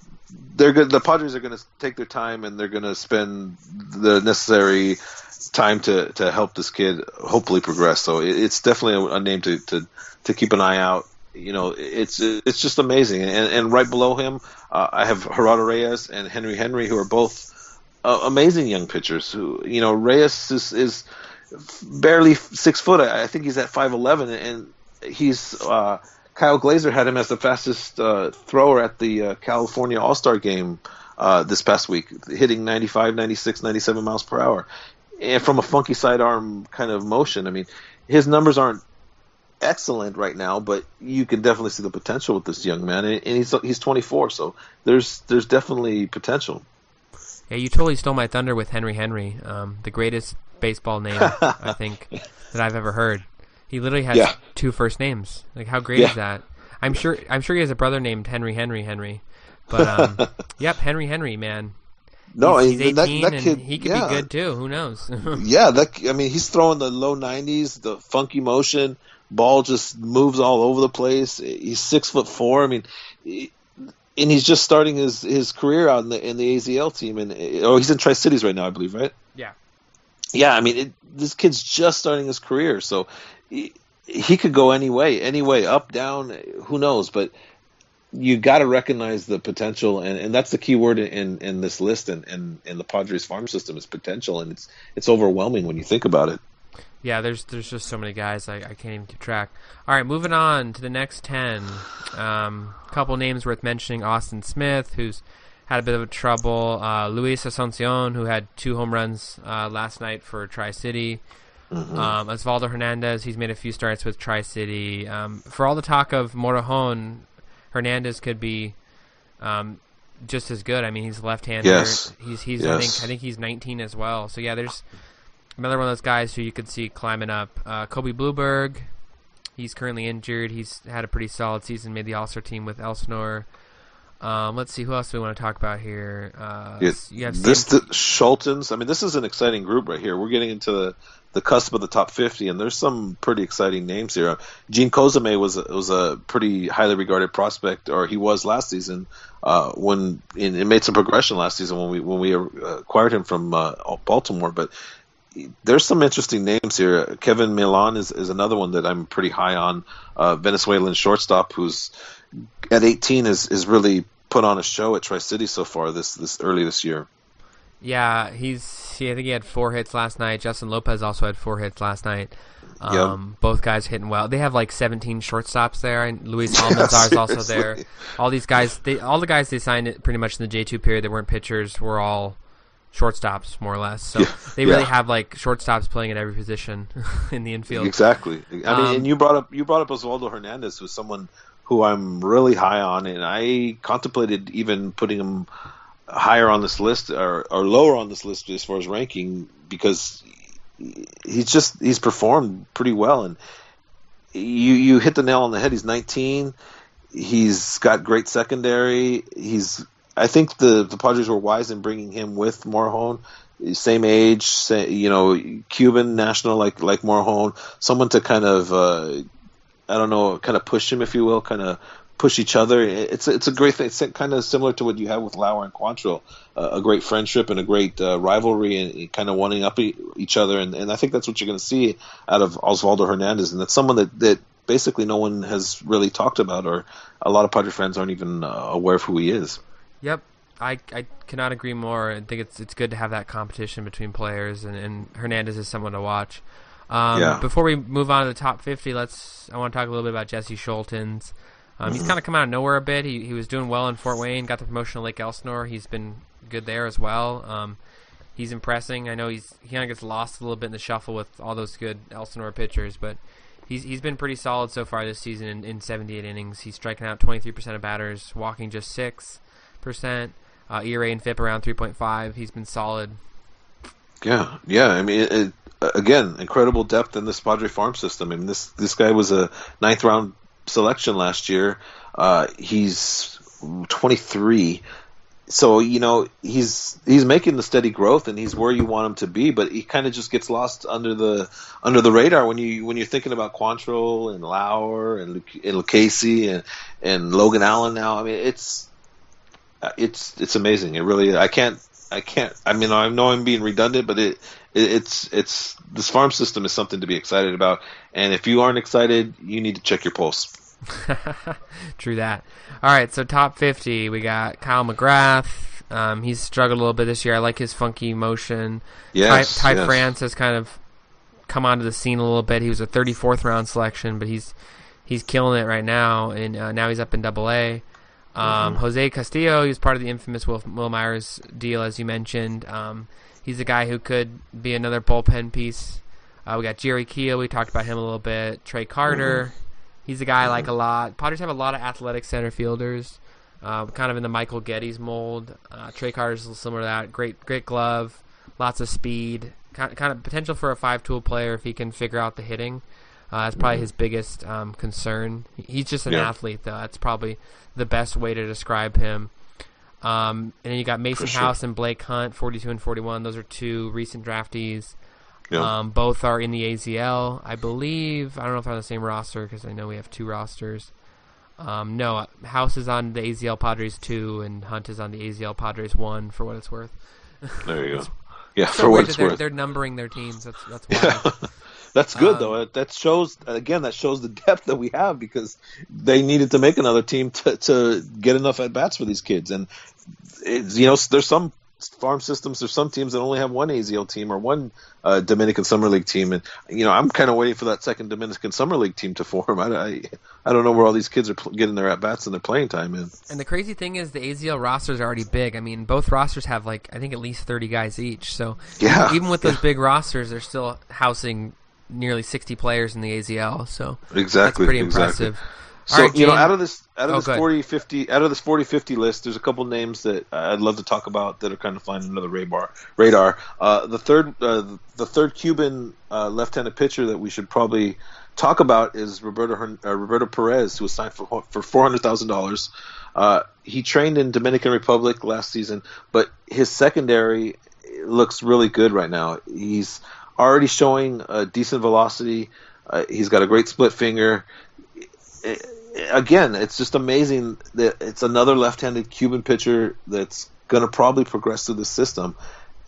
they're good. The Padres are going to take their time and they're going to spend the necessary time to, to help this kid hopefully progress. So it, it's definitely a, a name to, to, to keep an eye out. You know, it's it's just amazing. And, and right below him, uh, I have Gerardo Reyes and Henry Henry, who are both uh, amazing young pitchers. Who you know, Reyes is, is barely six foot. I think he's at five eleven, and he's uh, Kyle Glaser had him as the fastest uh, thrower at the uh, California All Star game uh, this past week, hitting 95, 96, 97 miles per hour. And from a funky sidearm kind of motion, I mean, his numbers aren't excellent right now, but you can definitely see the potential with this young man, and, he's he's 24, so there's there's definitely potential. Yeah, you totally stole my thunder with Henry Henry, um, the greatest baseball name I think that I've ever heard. He literally has Yeah. two first names. Like, how great Yeah. is that? I'm sure. I'm sure he has a brother named Henry Henry Henry. But um, yep, Henry Henry, man. No, he's, he's and that, 18 that and kid, he could yeah. be good too. Who knows? Yeah, that I mean, he's throwing the low 90s, the funky motion, ball just moves all over the place. He's six foot four. I mean, he- and he's just starting his his career out in the in the AZL team, and oh, he's in Tri Cities right now, I believe, right? yeah. Yeah, I mean, it, this kid's just starting his career, so he, he could go any way, any way, up, down, who knows? But you got to recognize the potential, and, and that's the key word in, in this list and, and, and the Padres farm system is potential, and it's it's overwhelming when you think about it. Yeah, there's there's just so many guys I, I can't even keep track. All right, moving on to the next ten. Um, couple names worth mentioning: Austin Smith, who's had a bit of trouble. Uh, Luis Asuncion, who had two home runs uh, last night for Tri City. Um, Osvaldo Hernandez, he's made a few starts with Tri City. Um, for all the talk of Morejon, Hernandez could be um, just as good. I mean, he's left-hander. Yes. He's he's I think I think he's 19 as well. So yeah, there's another one of those guys who you could see climbing up. Uh, Colby Blueberg, he's currently injured. He's had a pretty solid season. Made the All Star team with Elsinore. Um, let's see who else do we want to talk about here. Uh, Yeah, have this the Scholtens. I mean, this is an exciting group right here. We're getting into the, the cusp of the top fifty, and there's some pretty exciting names here. Gene Kozame was a, was a pretty highly regarded prospect, or he was last season. Uh, when it made some progression last season when we when we uh, acquired him from uh, Baltimore, but. There's some interesting names here. Kelvin Melean is, is another one that I'm pretty high on. Uh, Venezuelan shortstop who's at 18 is, is really put on a show at Tri City so far this this early this year. Yeah, he's. He, I think he had four hits last night. Justin Lopez also had four hits last night. Um, Both guys hitting well. They have like 17 shortstops there, and Luis Almanzar is also there. All these guys, they all the guys they signed it pretty much in the J2 period that weren't pitchers were all shortstops more or less. So Yeah, they really yeah. have like shortstops playing at every position in the infield. Exactly. I mean, Um, and you brought up you brought up Osvaldo Hernandez, who's someone who I'm really high on, and I contemplated even putting him higher on this list or, or lower on this list as far as ranking because he's just he's performed pretty well, and you you hit the nail on the head. He's 19. He's got great secondary. He's I think the the Padres were wise in bringing him with Morejon. Same age, you know, Cuban national like like Morejon, someone to kind of uh, I don't know, kind of push him, if you will, kind of push each other. It's it's a great thing. It's kind of similar to what you have with Lauer and Quantrill, uh, a great friendship and a great uh, rivalry, and kind of wanting up e- each other. And, and I think that's what you're going to see out of Osvaldo Hernandez, and that's someone that that basically no one has really talked about, or a lot of Padre fans aren't even uh, aware of who he is. Yep, I, I cannot agree more. I think it's it's good to have that competition between players, and, and Hernandez is someone to watch. Um, Yeah. Before we move on to the top 50, let's. I want to talk a little bit about Jesse Scholtens. Um, He's kind of come out of nowhere a bit. He he was doing well in Fort Wayne, got the promotion to Lake Elsinore. He's been good there as well. Um, he's impressing. I know he's he kind of gets lost a little bit in the shuffle with all those good Elsinore pitchers, but he's he's been pretty solid so far this season in, in 78 innings. He's striking out 23% of batters, walking just six percent. Uh, ERA and FIP around 3.5. He's been solid. Yeah, yeah. I mean, it, it, again, incredible depth in this Padre farm system. I mean, this this guy was a ninth round selection last year. Uh, he's 23, so you know he's he's making the steady growth, and he's where you want him to be. But he kind of just gets lost under the under the radar when you when you're thinking about Quantrill and Lauer and Luc- and Lucchesi and and Logan Allen. Now, I mean, it's it's it's amazing. It really I can't I can't I mean I know I'm being redundant, but it, it it's it's this farm system is something to be excited about. And if you aren't excited, you need to check your pulse. True that. All right, so top 50, we got Kyle McGrath. Um, he's struggled a little bit this year. I like his funky motion. Yes, Ty, Ty yes. France has kind of come onto the scene a little bit. He was a 34th round selection, but he's he's killing it right now, and uh, now he's up in Double A. Um, Mm-hmm. Jose Castillo, he was part of the infamous Wil, Wil Myers deal, as you mentioned. Um, he's a guy who could be another bullpen piece. Uh, we got Jerry Keel. We talked about him a little bit. Trey Carter. Mm-hmm. He's a guy I like a lot. Padres have a lot of athletic center fielders, uh, kind of in the Michael Gettys mold. Uh, Trey Carter's a little similar to that. Great, great glove, lots of speed, kind kind of potential for a five-tool player if he can figure out the hitting. Uh, that's probably his biggest um, concern. He's just an Yeah. athlete, though. That's probably the best way to describe him. Um, and then you got Mason sure. House and Blake Hunt, 42 and 41. Those are two recent draftees. Yeah. Um, both are in the AZL, I believe. I don't know if they're on the same roster because I know we have two rosters. Um, no, House is on the AZL Padres two, and Hunt is on the AZL Padres one. For what it's worth. there you go. Yeah, So for what it's they're, worth. they're numbering their teams. That's that's wild. That's good Um, though. That shows again. That shows the depth that we have because they needed to make another team to, to get enough at bats for these kids. And you know, there's some farm systems. There's some teams that only have one AZL team or one uh, Dominican Summer League team. And you know, I'm kind of waiting for that second Dominican Summer League team to form. I, I, I don't know where all these kids are pl- getting their at bats and their playing time in. and the crazy thing is, the AZL rosters are already big. I mean, both rosters have like I think at least thirty guys each. So Yeah, even with those big rosters, they're still housing nearly sixty players in the AZL. So Exactly. that's pretty exactly. impressive. So right, you know, out of this, out of Oh, this go 40, 50, out of this 40, 50 list, there's a couple names that I'd love to talk about that are kind of flying under the radar. Radar. Uh, the third, uh, the third Cuban uh, left-handed pitcher that we should probably talk about is Roberto uh, Roberto Perez, who was signed for for four hundred thousand dollars. Uh, he trained in Dominican Republic last season, but his secondary looks really good right now. He's already showing a decent velocity. Uh, he's got a great split finger again, it's just amazing that it's another left-handed Cuban pitcher that's going to probably progress through the system.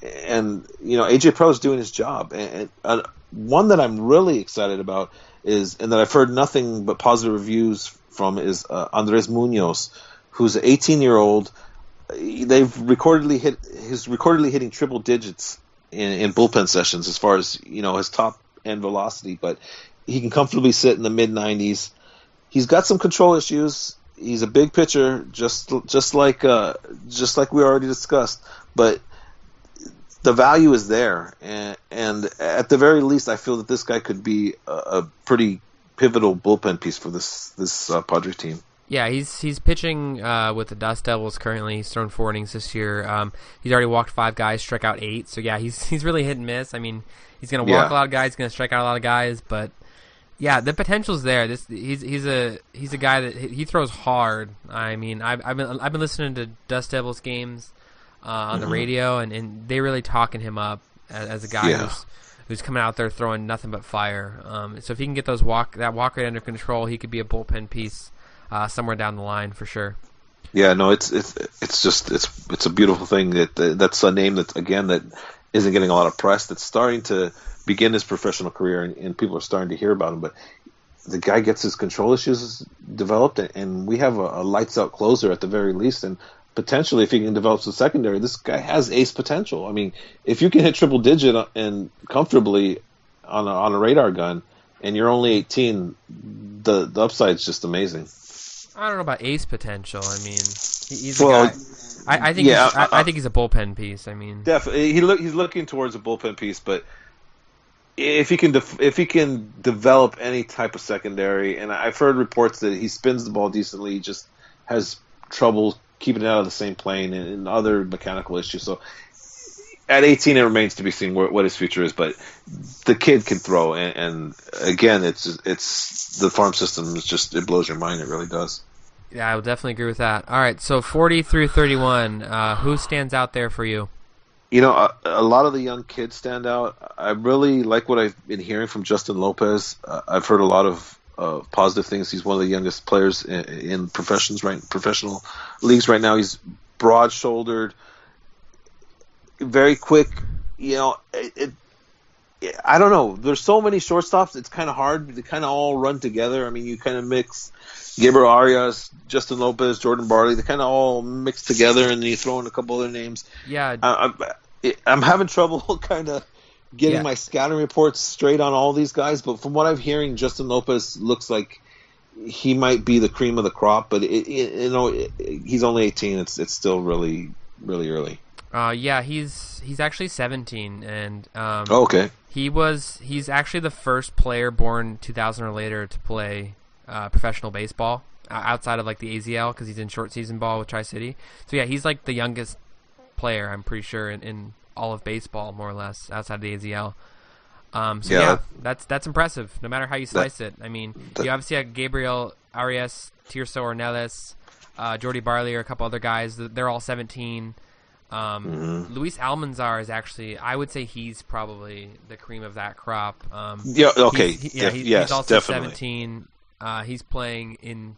And you know, AJ Pro is doing his job. And, and uh, one that I'm really excited about is, and that I've heard nothing but positive reviews from, is uh, Andres Munoz, who's an 18 year old. They've recordedly hit his recordedly hitting triple digits in, in bullpen sessions as far as you know his top end velocity, but he can comfortably sit in the mid 90s he's got some control issues. He's a big pitcher, just just like uh, just like we already discussed. But the value is there, and, and at the very least, I feel that this guy could be a, a pretty pivotal bullpen piece for this this uh, Padre team. Yeah, he's he's pitching uh, with the Dust Devils currently. He's thrown four innings this year. Um, he's already walked five guys, struck out eight. So yeah, he's he's really hit and miss. I mean, he's gonna walk Yeah. a lot of guys, gonna strike out a lot of guys, but yeah, the potential's there. This he's he's a he's a guy that he throws hard. I mean, I've I've been I've been listening to Dust Devils games uh, on the radio, and, and they really talking him up as, as a guy Yeah. who's who's coming out there throwing nothing but fire. Um, so if he can get those walk that walk rate under control, he could be a bullpen piece uh, somewhere down the line for sure. Yeah, no, it's it's it's just it's it's a beautiful thing that that's a name that again that isn't getting a lot of press. That's starting to begin his professional career, and, and people are starting to hear about him. But the guy gets his control issues developed, and, we have a, a lights out closer at the very least, and potentially if he can develop some secondary, this guy has ace potential. I mean, if you can hit triple digit and comfortably on a, on a radar gun, and you're only 18, the the upside's just amazing. I don't know about ace potential. I mean, he's a Well, guy. I, I think yeah, he's, I, I- I think he's a bullpen piece. I mean, Definitely, he look he's looking towards a bullpen piece, but if he can def- if he can develop any type of secondary, and I've heard reports that he spins the ball decently, he just has trouble keeping it out of the same plane and, and other mechanical issues. So at 18, it remains to be seen where, what his future is, but the kid can throw, and, and again, it's it's the farm system is just it blows your mind. It really does. Yeah, I would definitely agree with that. All right, so forty through thirty-one. Uh, who stands out there for you? You know, a, a lot of the young kids stand out. I really like what I've been hearing from Justin Lopez. Uh, I've heard a lot of uh, positive things. He's one of the youngest players in, in professions right professional leagues right now. He's broad-shouldered, very quick. You know, it, it I don't know. There's so many shortstops. It's kind of hard. They kind of all run together. I mean, you kind of mix Gabriel Arias, Justin Lopez, Jordan Barley. They kind of all mix together, and then you throw in a couple other names. Yeah, I, I'm, I'm having trouble kind of getting Yeah. my scouting reports straight on all these guys, but from what I'm hearing, Justin Lopez looks like he might be the cream of the crop. But it, it, you know, it, he's only 18. It's it's still really really early. uh, yeah, he's he's actually seventeen, and um, Oh, okay. He was he's actually the first player born two thousand or later to play uh, professional baseball outside of like the AZL because he's in short season ball with Tri City. So yeah, he's like the youngest player I'm pretty sure in, in all of baseball, more or less, outside of the AZL. Um, so Yeah, yeah, that's that's impressive. No matter how you slice it. I mean, that- you obviously have Gabriel Arias, Tirso Ornelas, uh, Jordy Barley, or a couple other guys. They're all 17. Um, Mm-hmm. Luis Almanzar is actually, I would say he's probably the cream of that crop. Um, Yeah. Okay. he's- he- yeah, he's, yes, he's also definitely. 17. Uh, he's playing in,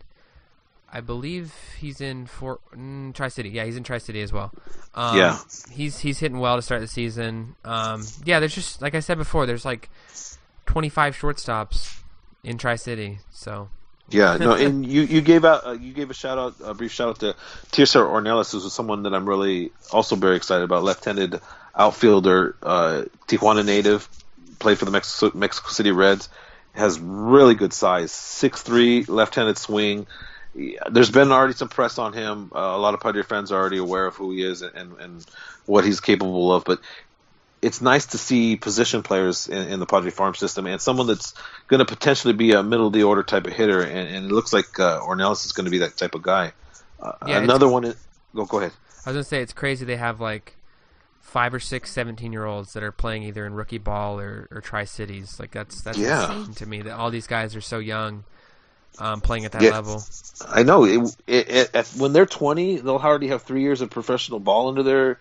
I believe he's in Fort mm, Tri City. Yeah, he's in Tri City as well. Um, Yeah. he's he's hitting well to start the season. Um, yeah, there's just like I said before, there's like 25 shortstops in Tri City. So Yeah, no, and you, you gave out uh, you gave a shout out a brief shout out to Tirso Ornelas, who's someone that I'm really also very excited about. Left-handed outfielder, uh, Tijuana native, played for the Mexico, Mexico City Reds, has really good size, six three, left-handed swing. Yeah, There's been already some press on him. Uh, a lot of Padre fans are already aware of who he is and, and what he's capable of, but it's nice to see position players in, in the Padre farm system and someone that's going to potentially be a middle of the order type of hitter. And, and it looks like uh, Ornelas is going to be that type of guy. Uh, Yeah, another one. Is, go go ahead. I was gonna say it's crazy they have like five or six 17 year olds that are playing either in rookie ball or, or Tri Cities. Like that's that's Yeah. insane to me that all these guys are so young, um, playing at that Yeah. level. I know it, it, it, at, when they're 20, they'll already have three years of professional ball under their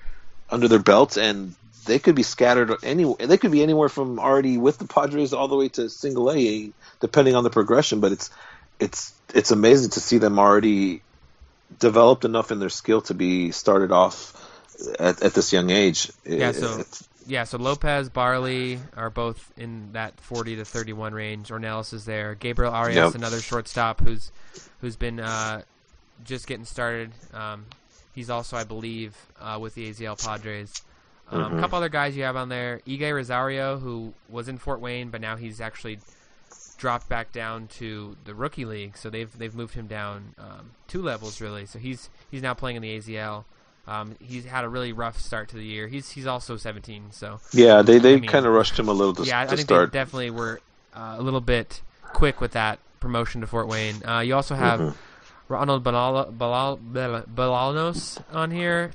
under their belts, and they could be scattered anywhere. They could be anywhere from already with the Padres all the way to single A, depending on the progression. But it's it's it's amazing to see them already developed enough in their skill to be started off at, at this young age. Yeah, It- so yeah, so Lopez, Barley are both in that 40 to 31 range. Ornelas is there. Gabriel Arias, Yep. another shortstop who's who's been uh, just getting started. Um, he's also, I believe, uh, with the AZL Padres. Um, Mm-hmm. A couple other guys you have on there: Eguy Rosario, who was in Fort Wayne, but now he's actually dropped back down to the rookie league. So they've they've moved him down um, two levels really. So he's he's now playing in the AZL. Um, he's had a really rough start to the year. He's he's also 17, so Yeah, they they I mean, kind of rushed him a little to, yeah, I to think start. they definitely were uh, a little bit quick with that promotion to Fort Wayne. Uh, you also have Mhm. Ronald Balal- Balal- Bal- Bolaños on here.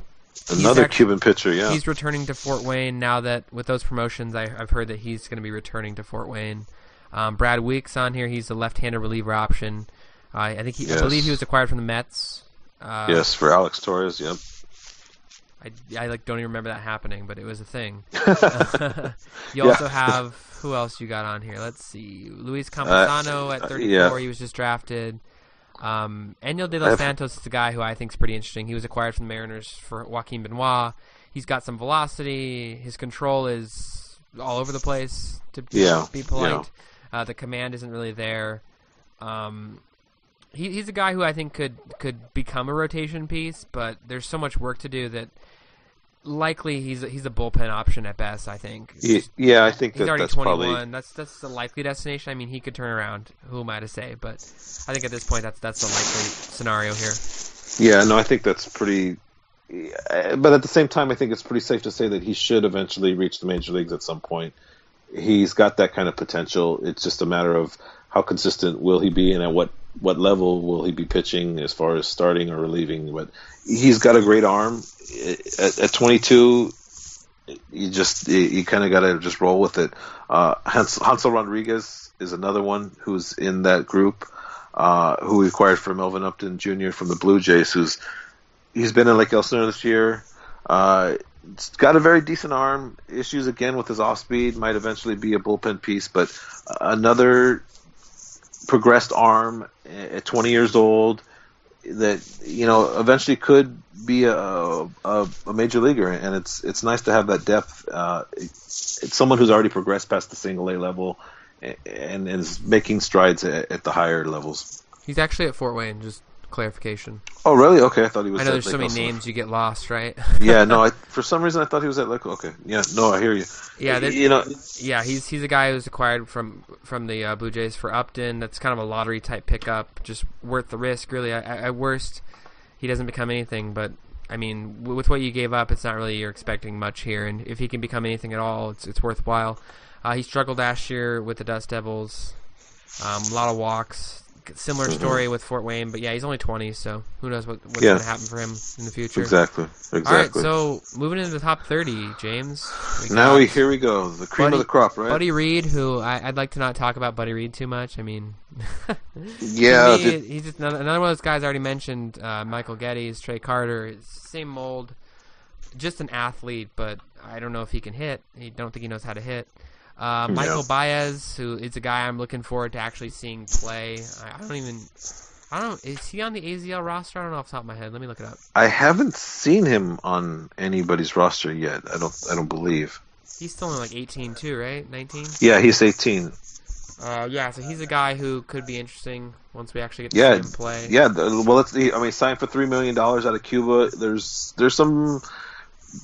Another act- Cuban pitcher, yeah. He's returning to Fort Wayne now that with those promotions, I, I've heard that he's going to be returning to Fort Wayne. Um, Brad Wieck on here. He's the left-handed reliever option. Uh, I think he, I believe he was acquired from the Mets. Uh, yes, for Alex Torres, yep. I, I like don't even remember that happening, but it was a thing. you Yeah. also have who else you got on here? Let's see, Luis Campusano at uh, 34. yeah. He was just drafted. Um, de los Santos is a guy who I think is pretty interesting. He was acquired from the Mariners for Joaquin Benoit. He's got some velocity. His control is all over the place. To be- Yeah, be polite, yeah. uh, the command isn't really there. Um, he, he's a guy who I think could could become a rotation piece, but there's so much work to do that likely he's a, he's a bullpen option at best. I think. Ye- Yeah, I think He's that already that's 21. probably That's that's a likely destination. I mean, he could turn around. Who am I to say? But I think at this point, that's that's a likely scenario here. Yeah, no, I think that's pretty. uh, But at the same time, I think it's pretty safe to say that he should eventually reach the major leagues at some point. He's got that kind of potential. It's just a matter of how consistent will he be, and at what what level will he be pitching as far as starting or relieving. But he's got a great arm. At, at 22, you just you, you kind of got to just roll with it. Uh, Hans, Hansel Rodriguez is another one who's in that group, uh, who we acquired from Melvin Upton Jr. from the Blue Jays. Who's he's been in Lake Elsinore this year. Uh, it's got a very decent arm. Issues again with his off speed. Might eventually be a bullpen piece, but another progressed arm at 20 years old that you know eventually could be a, a, a major leaguer, and it's it's nice to have that depth. Uh, it's, someone who's already progressed past the single A level and, and is making strides at, at the higher levels. He's actually at Fort Wayne. Just clarification. Oh, really? Okay, I thought he was. I know there's so many Elsinore. names you get lost, right? yeah, no. I, for some reason, I thought he was at Lake. Okay, yeah, no, I hear you. Yeah, you know, yeah, he's he's a guy who's acquired from from the uh, Blue Jays for Upton. That's kind of a lottery type pickup, just worth the risk. Really, at, at worst, he doesn't become anything. But I mean, with what you gave up, it's not really you're expecting much here. And if he can become anything at all, it's it's worthwhile. Uh, he struggled last year with the Dust Devils, um, a lot of walks. Similar story with Fort Wayne, but yeah, he's only 20, so who knows what, what's Yeah. going to happen for him in the future. exactly, exactly. All right, so moving into the top 30, James. we now we here we go, the cream Buddy- of the crop, right? Buddy Reed, who I, I'd like to not talk about Buddy Reed too much. I mean, yeah, me, he's just another, another one of those guys I already mentioned. Uh, Michael Gettys, Trey Carter, same mold, just an athlete, but I don't know if he can hit. I don't think he knows how to hit. Uh, Michael Yeah. Baez, who is a guy I'm looking forward to actually seeing play. I, I don't even. I don't. Is he on the AZL roster? I don't know off the top of my head. Let me look it up. I haven't seen him on anybody's roster yet. I don't. I don't believe. He's still in like 18 too, right? 19. Yeah, he's 18. Uh, yeah, so he's a guy who could be interesting once we actually get to Yeah, see him play. Yeah, the- well, let's. see. I mean, signed for three million dollars out of Cuba. There's there's some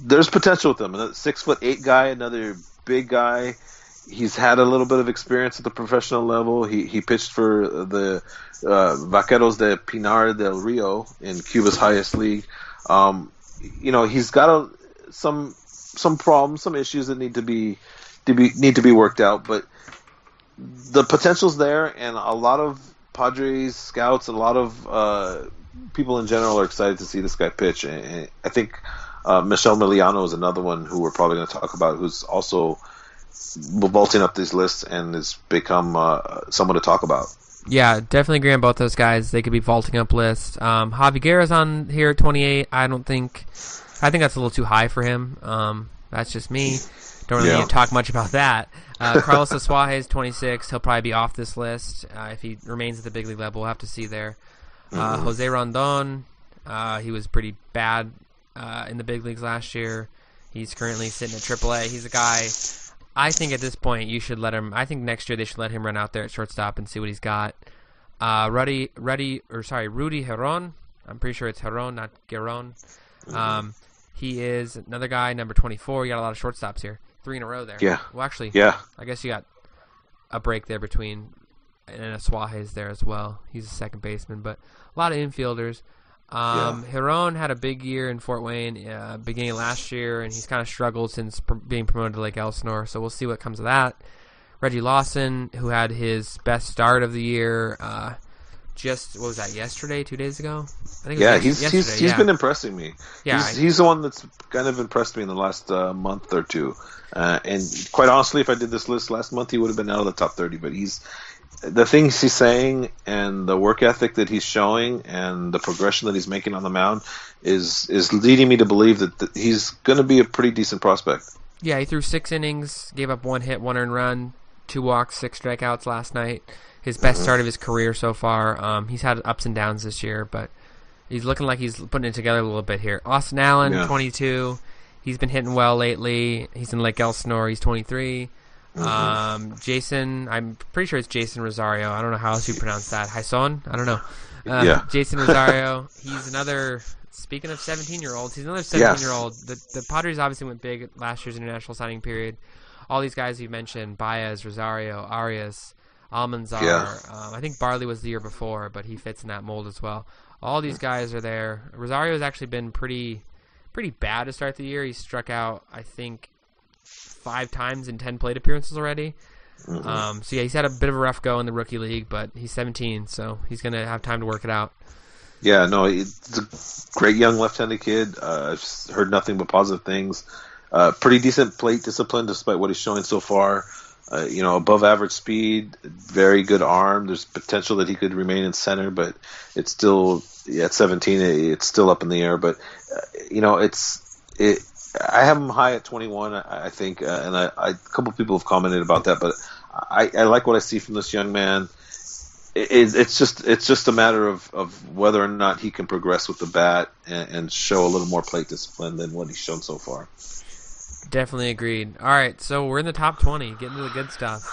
there's potential with him. Another six foot eight guy, another big guy. He's had a little bit of experience at the professional level. He he pitched for the uh, Vaqueros de Pinar del Rio in Cuba's highest league. Um, you know, he's got a, some some problems, some issues that need to be to be need to be worked out, but the potential's there, and a lot of Padres scouts, a lot of uh, people in general are excited to see this guy pitch. And I think uh, Michel Miliano is another one who we're probably going to talk about, who's also vaulting up these lists and has become uh, someone to talk about. Yeah, definitely agree on both those guys. They could be vaulting up lists. Um, Javi Guerra's on here at 28. I don't think. I think that's a little too high for him. Um, that's just me. Don't really Yeah. need to talk much about that. Uh, Carlos Asuaje is 26. He'll probably be off this list uh, if he remains at the big league level. We'll have to see there. Uh, Mm-hmm. Jose Rondon, uh, he was pretty bad uh, in the big leagues last year. He's currently sitting at AAA. He's a guy. I think at this point you should let him. I think next year they should let him run out there at shortstop and see what he's got. Uh, Ruddy, Ruddy, or sorry, Rudy Heron. I'm pretty sure it's Heron, not Gueron. Um, he is another guy, number 24. You got a lot of shortstops here, three in a row there. Yeah. Well, actually, Yeah, I guess you got a break there between, and a Suarez there as well. He's a second baseman, but a lot of infielders. Um, Hiron had a big year in Fort Wayne uh, beginning last year, and he's kind of struggled since pr- being promoted to Lake Elsinore. So we'll see what comes of that. Reggie Lawson, who had his best start of the year, uh, just what was that yesterday, two days ago? I think. It Yeah, was he's yesterday, he's he's yeah. been impressing me. Yeah, he's, he's the one that's kind of impressed me in the last uh, month or two. Uh, and quite honestly, if I did this list last month, he would have been out of the top thirty. But he's the things he's saying and the work ethic that he's showing and the progression that he's making on the mound is is leading me to believe that, that he's going to be a pretty decent prospect. Yeah, he threw six innings, gave up one hit, one earned run, two walks, six strikeouts last night. His best Mm-hmm. start of his career so far. Um, he's had ups and downs this year, but he's looking like he's putting it together a little bit here. Austin Allen, Yeah. 22. He's been hitting well lately. He's in Lake Elsinore. He's 23. Mm-hmm. Um, Jason, I'm pretty sure it's Jason Rosario. I don't know how else you pronounce that. Hyson? I don't know. Uh, Yeah. Jason Rosario. he's another. Speaking of 17 year olds, he's another 17 year old. The, the Padres obviously went big last year's international signing period. All these guys you mentioned Baez, Rosario, Arias, Almanzar. Yeah. Um, I think Barley was the year before, but he fits in that mold as well. All these guys are there. Rosario has actually been pretty pretty bad to start the year. He struck out, I think, five times in 10 plate appearances already. Mm-hmm. Um, so yeah, he's had a bit of a rough go in the rookie league, but he's 17, so he's going to have time to work it out. Yeah, no, he's a great young left-handed kid. Uh, I've heard nothing but positive things. Uh, pretty decent plate discipline, despite what he's showing so far. Uh, you know, above average speed, very good arm. There's potential that he could remain in center, but it's still yeah, at 17. It's still up in the air. But uh, you know, it's it. I have him high at 21. I, I think, uh, and I, I, a couple people have commented about that, but I, I like what I see from this young man it, it's just it's just a matter of, of whether or not he can progress with the bat and, and show a little more plate discipline than what he's shown so far. Definitely agreed. All right, so we're in the top 20, getting to the good stuff.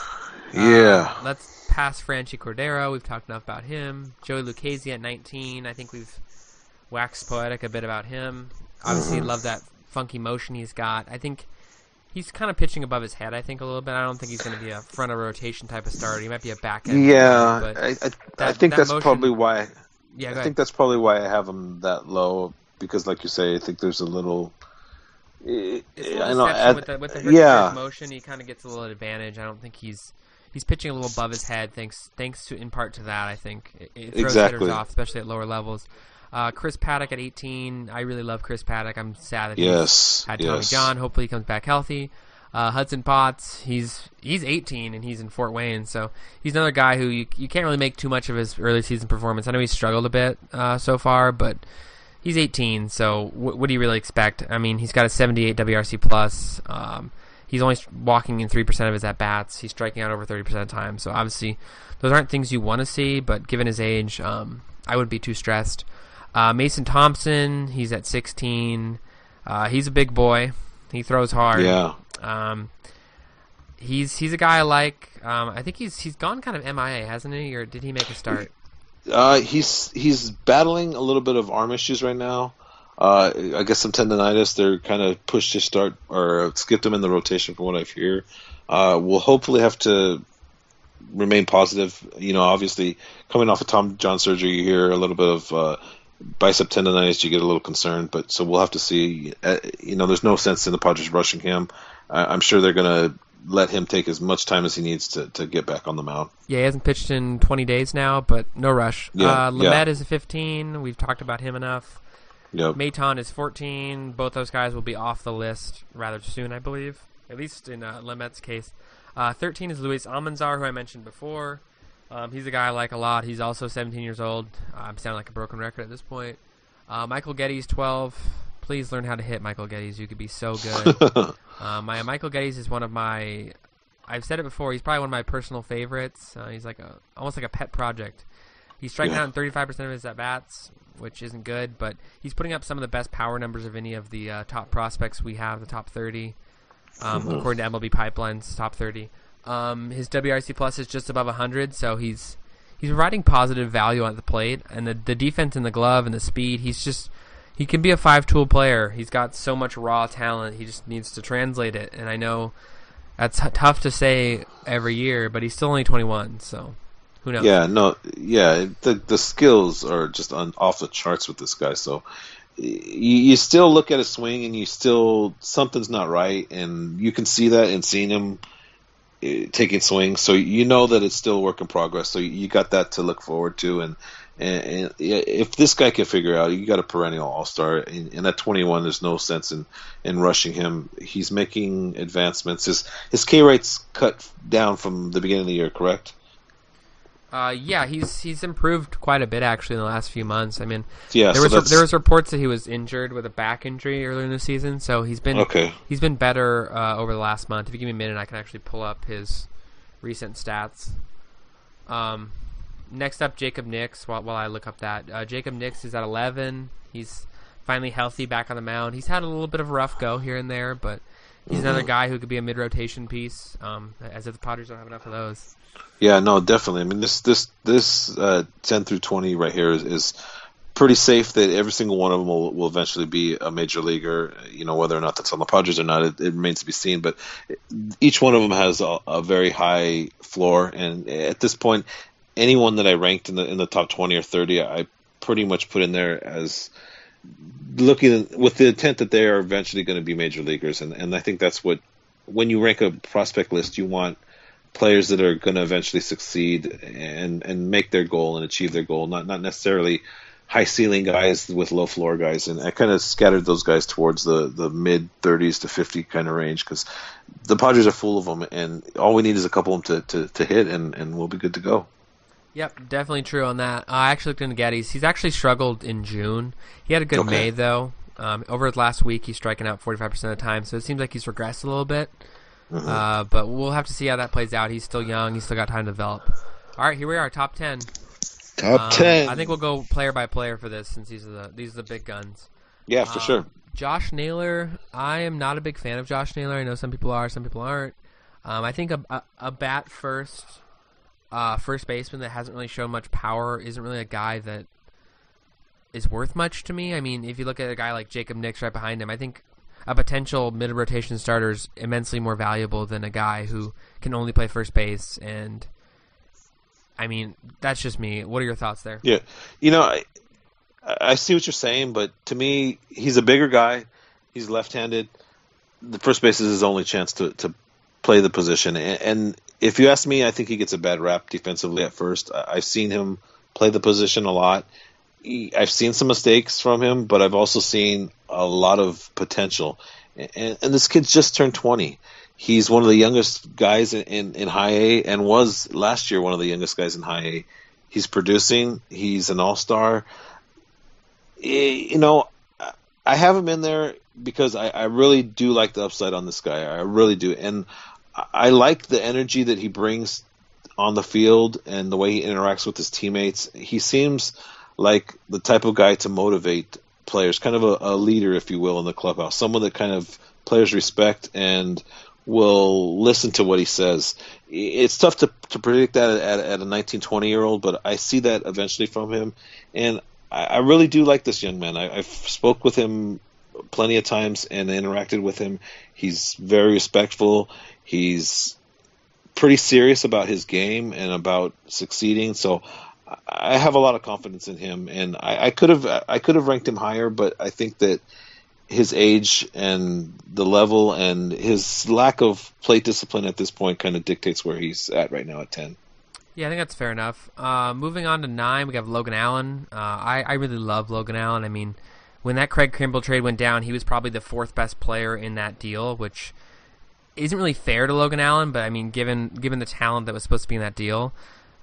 Yeah, Uh, let's pass Franchy Cordero. We've talked enough about him. Joey Lucchesi at 19. I think we've waxed poetic a bit about him. Obviously, love that funky motion he's got. I think he's kind of pitching above his head. I think a little bit. I don't think he's going to be a front of rotation type of starter. He might be a back end. yeah. but I, I, I think that that's motion- probably why. yeah. I ahead. think that's probably why I have him that low because, like you say, I think there's a little. eh, It's a little I know. at- with the with the yeah, motion, he kind of gets a little advantage. I don't think he's he's pitching a little above his head, thanks thanks to in part to that. I think it, it throws Exactly. hitters off, especially at lower levels. Uh, Chris Paddack at 18. I really love Chris Paddack. I'm sad that Yes, he's had Tommy yes. John. Hopefully, he comes back healthy. Uh, Hudson Potts, he's he's 18 and he's in Fort Wayne, so he's another guy who you, you can't really make too much of his early season performance. I know he's struggled a bit uh, so far, but he's 18, so wh- what do you really expect? I mean, he's got a 78 WRC plus. Um, he's only walking in three percent of his at bats. He's striking out over 30 percent of the time. So obviously, those aren't things you want to see. But given his age, um, I wouldn't be too stressed. Uh, Mason Thompson, he's at 16. Uh, he's a big boy. He throws hard. yeah. Um, he's he's a guy I like. Um, I think he's he's gone kind of MIA, hasn't he? Or did he make a start? Uh, he's he's battling a little bit of arm issues right now. Uh, I guess some tendonitis. They're kind of pushed to start or skipped him in the rotation, from what I hear. Uh, we'll hopefully have to remain positive. You know, obviously coming off of Tom John surgery, you hear a little bit of uh, bicep tendonitis. You get a little concerned, but so we'll have to see. Uh, you know, there's no sense in the Padres rushing him. I I'm sure they're gonna let him take as much time as he needs to, to get back on the mound. Yeah, he hasn't pitched in 20 days now, but no rush. Yeah, uh, yeah. Is a 15. We've talked about him enough. Yep. Maton is 14. Both those guys will be off the list rather soon, I believe. At least in uh, case. Uh, 13 is Luis Almanzar, who I mentioned before. Um, he's a guy I like a lot. He's also 17 years old. I'm sounding like a broken record at this point. Uh, Michael Gettys, 12. Please learn how to hit Michael Gettys. You could be so good. uh, my Michael Gettys is one of my. I've said it before. He's probably one of my personal favorites. Uh, he's like a almost like a pet project. He's striking Yeah. out in 35% of his at bats, which isn't good, but he's putting up some of the best power numbers of any of the uh, top prospects we have, the top 30, um, Mhm. according to MLB Pipeline's top 30. Um, his WRC plus is just above 100, so he's he's providing positive value at the plate, and the the defense and the glove and the speed. He's just he can be a five tool player. He's got so much raw talent. He just needs to translate it, and I know that's tough to say every year, but he's still only 21, so Who knows? Yeah, no, yeah, the the skills are just on off the charts with this guy. So you, still look at a swing and you still something's not right, and you can see that in seeing him Uh, taking swings. So you know that it's still a work in progress. So you got that to look forward to, and and, and if this guy can figure out, you got a perennial all star. And, and, at 21, there's no sense in, in rushing him. He's making advancements. His his K rate's cut down from the beginning of the year, correct? Uh, yeah, he's he's improved quite a bit actually in the last few months. I mean, yeah, there so was there was reports that he was injured with a back injury earlier in the season, so he's been okay. He's been better uh, over the last month. If you give me a minute, I can actually pull up his recent stats. Um, next up, Jacob Nix. While, while I look up that, uh, Jacob Nix is at 11. He's finally healthy, back on the mound. He's had a little bit of a rough go here and there, but he's another Mm-hmm. guy who could be a mid-rotation piece. Um, as if the Padres don't have enough of those. Yeah, no, definitely. I mean, this this this uh, 10 through 20 right here is, is pretty safe that every single one of them will, will eventually be a major leaguer. You know, whether or not that's on the Padres or not, it, it remains to be seen. But each one of them has a, a very high floor, and at this point, anyone that I ranked in the in the top 20 or 30, I pretty much put in there as looking with the intent that they are eventually going to be major leaguers, and and I think that's what when you rank a prospect list, you want players that are going to eventually succeed and and make their goal and achieve their goal, not not necessarily high ceiling guys with low floor guys. And I kind of scattered those guys towards the the mid 30s to 50 kind of range because the Padres are full of them, and all we need is a couple of them to, to, to hit, and, and we'll be good to go. Yep, definitely true on that. I actually looked into Gettys. He's actually struggled in June. He had a good Okay. May though. Um, over his last week, he's striking out 45% of the time, so it seems like he's regressed a little bit. Uh, but we'll have to see how that plays out. He's still young. He's still got time to develop. All right, here we are, top 10. Top Um, 10. I think we'll go player by player for this since these are the these are the big guns. yeah, for Um, sure. Josh Naylor, I am not a big fan of Josh Naylor. I know some people are, some people aren't. Um, I think a, a, a bat first, uh, first baseman that hasn't really shown much power isn't really a guy that is worth much to me. I mean, if you look at a guy like Jacob Nix right behind him, I think a potential mid rotation starter is immensely more valuable than a guy who can only play first base. And I mean, that's just me. What are your thoughts there? Yeah, you know, I, I see what you're saying, but to me, he's a bigger guy. He's left-handed. The first base is his only chance to, to play the position. And, if you ask me, I think he gets a bad rap defensively at first. I've seen him play the position a lot. He, I've seen some mistakes from him, but I've also seen a lot of potential. And, and this kid's just turned 20. He's one of the youngest guys in, in, in high A and was last year one of the youngest guys in high A. He's producing. He's an all star. Eh, you know, I- have him in there because I, I really do like the upside on this guy. I really do, and I like the energy that he brings on the field and the way he interacts with his teammates. He seems like the type of guy to motivate players, kind of a, a leader, if you will, in the clubhouse. Someone that kind of players respect and will listen to what he says. It's tough to, to predict that at, at a 19, 20 year old, but I see that eventually from him. And I, I really do like this young man. I, I've spoke with him plenty of times and interacted with him. He's very respectful. He's pretty serious about his game and about succeeding. So I have a lot of confidence in him, and I, could have I could have ranked him higher, but I think that his age and the level and his lack of plate discipline at this point kind of dictates where he's at right now at ten. Yeah, I think that's fair enough. Uh, moving on to nine, we have Logan Allen. Uh, I, I really love Logan Allen. I mean, when that Craig Kimbrel trade went down, he was probably the fourth best player in that deal, which isn't really fair to Logan Allen. But I mean, given given the talent that was supposed to be in that deal,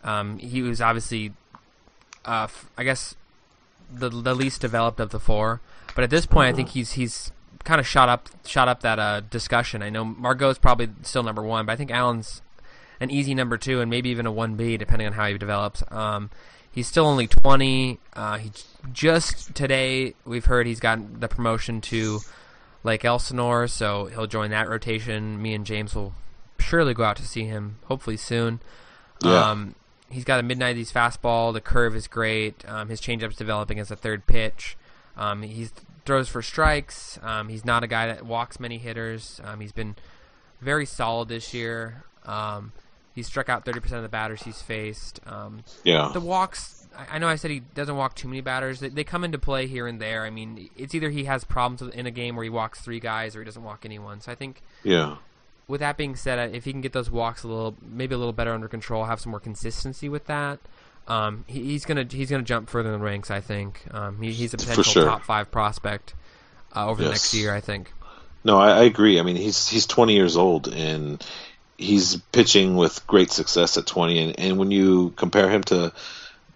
um, he was obviously, uh, f- I guess, the the least developed of the four. But at this point, I think he's he's kind of shot up shot up that uh, discussion. I know Margot's probably still number one, but I think Allen's an easy number two and maybe even a one B depending on how he develops. Um, he's still only twenty. Uh, he just today we've heard he's gotten the promotion to Lake Elsinore, so he'll join that rotation. Me and James will surely go out to see him, hopefully soon. Yeah. Um, he's got a mid nineties fastball. The curve is great. Um, his changeup's developing as a third pitch. Um, he throws for strikes. Um, he's not a guy that walks many hitters. Um, he's been very solid this year. Um, He's struck out 30% of the batters he's faced. Um, Yeah. the walks, I- I know I said he doesn't walk too many batters. They, they come into play here and there. I mean, it's either he has problems with- in a game where he walks three guys or he doesn't walk anyone. So I think Yeah. With that being said, if he can get those walks a little, maybe a little better under control, have some more consistency with that, um, he, he's gonna he's gonna jump further in the ranks. I think um, he, he's a potential sure. top five prospect uh, over the next year. I think. No, I, I agree. I mean, he's he's 20 years old and he's pitching with great success at 20. And, and when you compare him to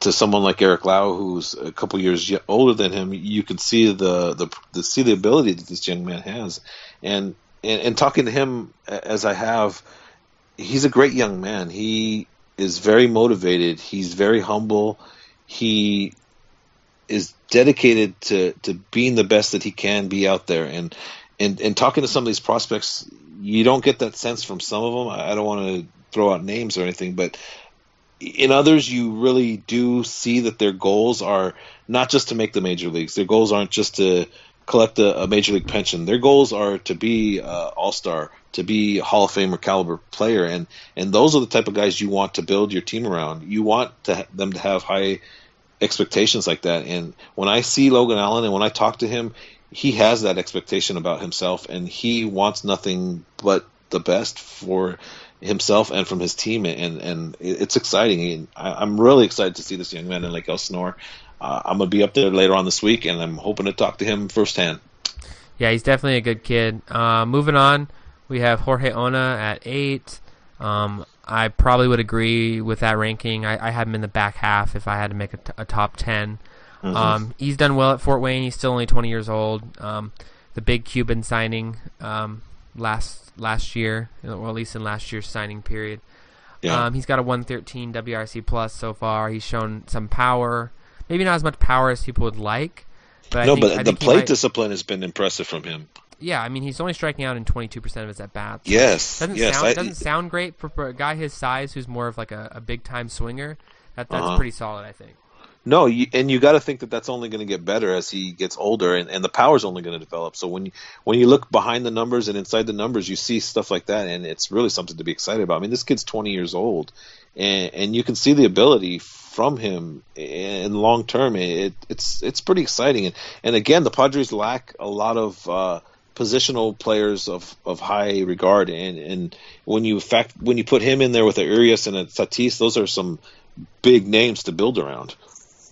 to someone like Eric Lauer, who's a couple years older than him, you can see the, the the see the ability that this young man has. And and, and talking to him as I have, he's a great young man. He is very motivated. He's very humble. He is dedicated to, to being the best that he can be out there. And, and, and talking to some of these prospects, you don't get that sense from some of them. I I don't want to throw out names or anything, but in others, you really do see that their goals are not just to make the major leagues. Their goals aren't just to collect a, a major league pension. Their goals are to be uh, all star, to be Hall of Famer caliber player, and and those are the type of guys you want to build your team around. You want to ha- them to have high expectations like that. And when I see Logan Allen and when I talk to him, he has that expectation about himself, and he wants nothing but the best for himself and from his team. And and it's exciting. And I, I'm really excited to see this young man in Lake Elsinore. Uh, I'm gonna be up there later on this week, and I'm hoping to talk to him firsthand. Yeah, he's definitely a good kid. Uh, moving on, we have Jorge Ona at eight. Um, I probably would agree with that ranking. I, I had him in the back half if I had to make a, t- a top 10. Um, he's done well at Fort Wayne. He's still only 20 years old. Um, the big Cuban signing um, last last year, or at least in last year's signing period. Yeah. Um, he's got a 113 WRC plus so far. He's shown some power, maybe not as much power as people would like. But no, I think, but I the plate might- discipline has been impressive from him. yeah, I mean he's only striking out in 22% of his at bats. Yes, doesn't yes, sound I- doesn't sound great for, for a guy his size who's more of like a, a big time swinger. That that's Uh-huh. pretty solid, I think. No, you, and you got to think that that's only going to get better as he gets older, and, and the power's only going to develop. So when you, when you look behind the numbers and inside the numbers, you see stuff like that, and it's really something to be excited about. I mean, this kid's 20 years old, and and you can see the ability from him in long term. It, it's it's pretty exciting, and and again, the Padres lack a lot of. Uh, positional players of, of high regard and, and when you fact when you put him in there with a Urias and a Tatis, those are some big names to build around.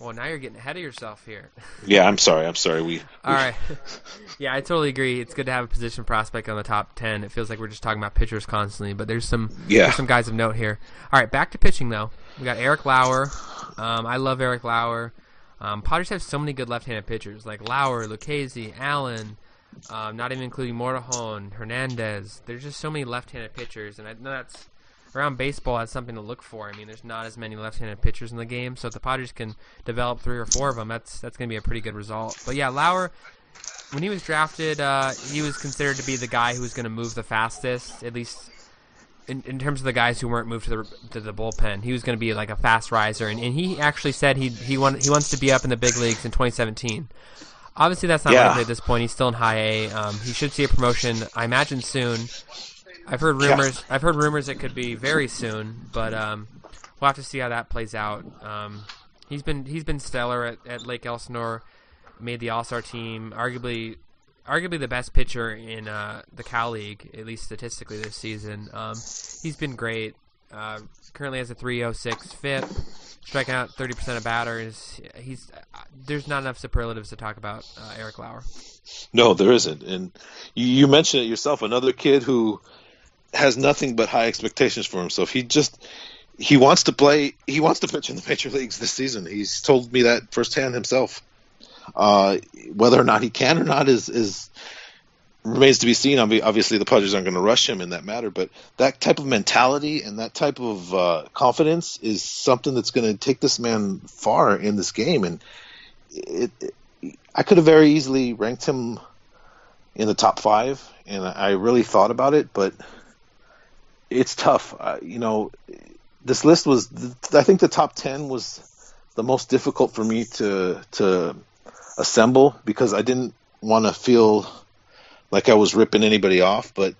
Well, now you're getting ahead of yourself here. Yeah, I'm sorry. I'm sorry. We. All right. yeah, I totally agree. It's good to have a position prospect on the top 10. It feels like we're just talking about pitchers constantly, but there's some Yeah. there's some guys of note here. All right, back to pitching though. We got Eric Lauer. Um, I love Eric Lauer. Um, Padres have so many good left-handed pitchers like Lauer, Lucchesi, Allen, um, not even including Morejon, Hernandez. There's just so many left-handed pitchers, and I know that's around baseball has something to look for. I mean, there's not as many left-handed pitchers in the game, so if the Padres can develop three or four of them, that's that's going to be a pretty good result. But yeah, Lauer, when he was drafted, uh, he was considered to be the guy who was going to move the fastest, at least in, in terms of the guys who weren't moved to the to the bullpen. He was going to be like a fast riser, and, and he actually said he he want, he wants to be up in the big leagues in 2017. Obviously, that's not Yeah. likely at this point. He's still in high A. Um, he should see a promotion, I imagine, soon. I've heard rumors. I've heard rumors it could be very soon, but um, we'll have to see how that plays out. Um, he's been he's been stellar at, at Lake Elsinore. Made the All Star team. Arguably, arguably the best pitcher in uh, the Cal League, at least statistically this season. Um, he's been great. Uh, currently has a 306 FIP, striking out 30% of batters. He's uh, there's not enough superlatives to talk about uh, Eric Lauer. No, there isn't. And you, you mentioned it yourself. Another kid who has nothing but high expectations for himself. He just he wants to play. He wants to pitch in the major leagues this season. He's told me that firsthand himself. Uh, whether or not he can or not is is remains to be seen. Obviously, the Padres aren't going to rush him in that matter, but that type of mentality and that type of uh, confidence is something that's going to take this man far in this game. And it, it, I could have very easily ranked him in the top five, and I really thought about it, but it's tough. Uh, you know, this list was. I think the top ten was the most difficult for me to to assemble because I didn't want to feel like I was ripping anybody off. But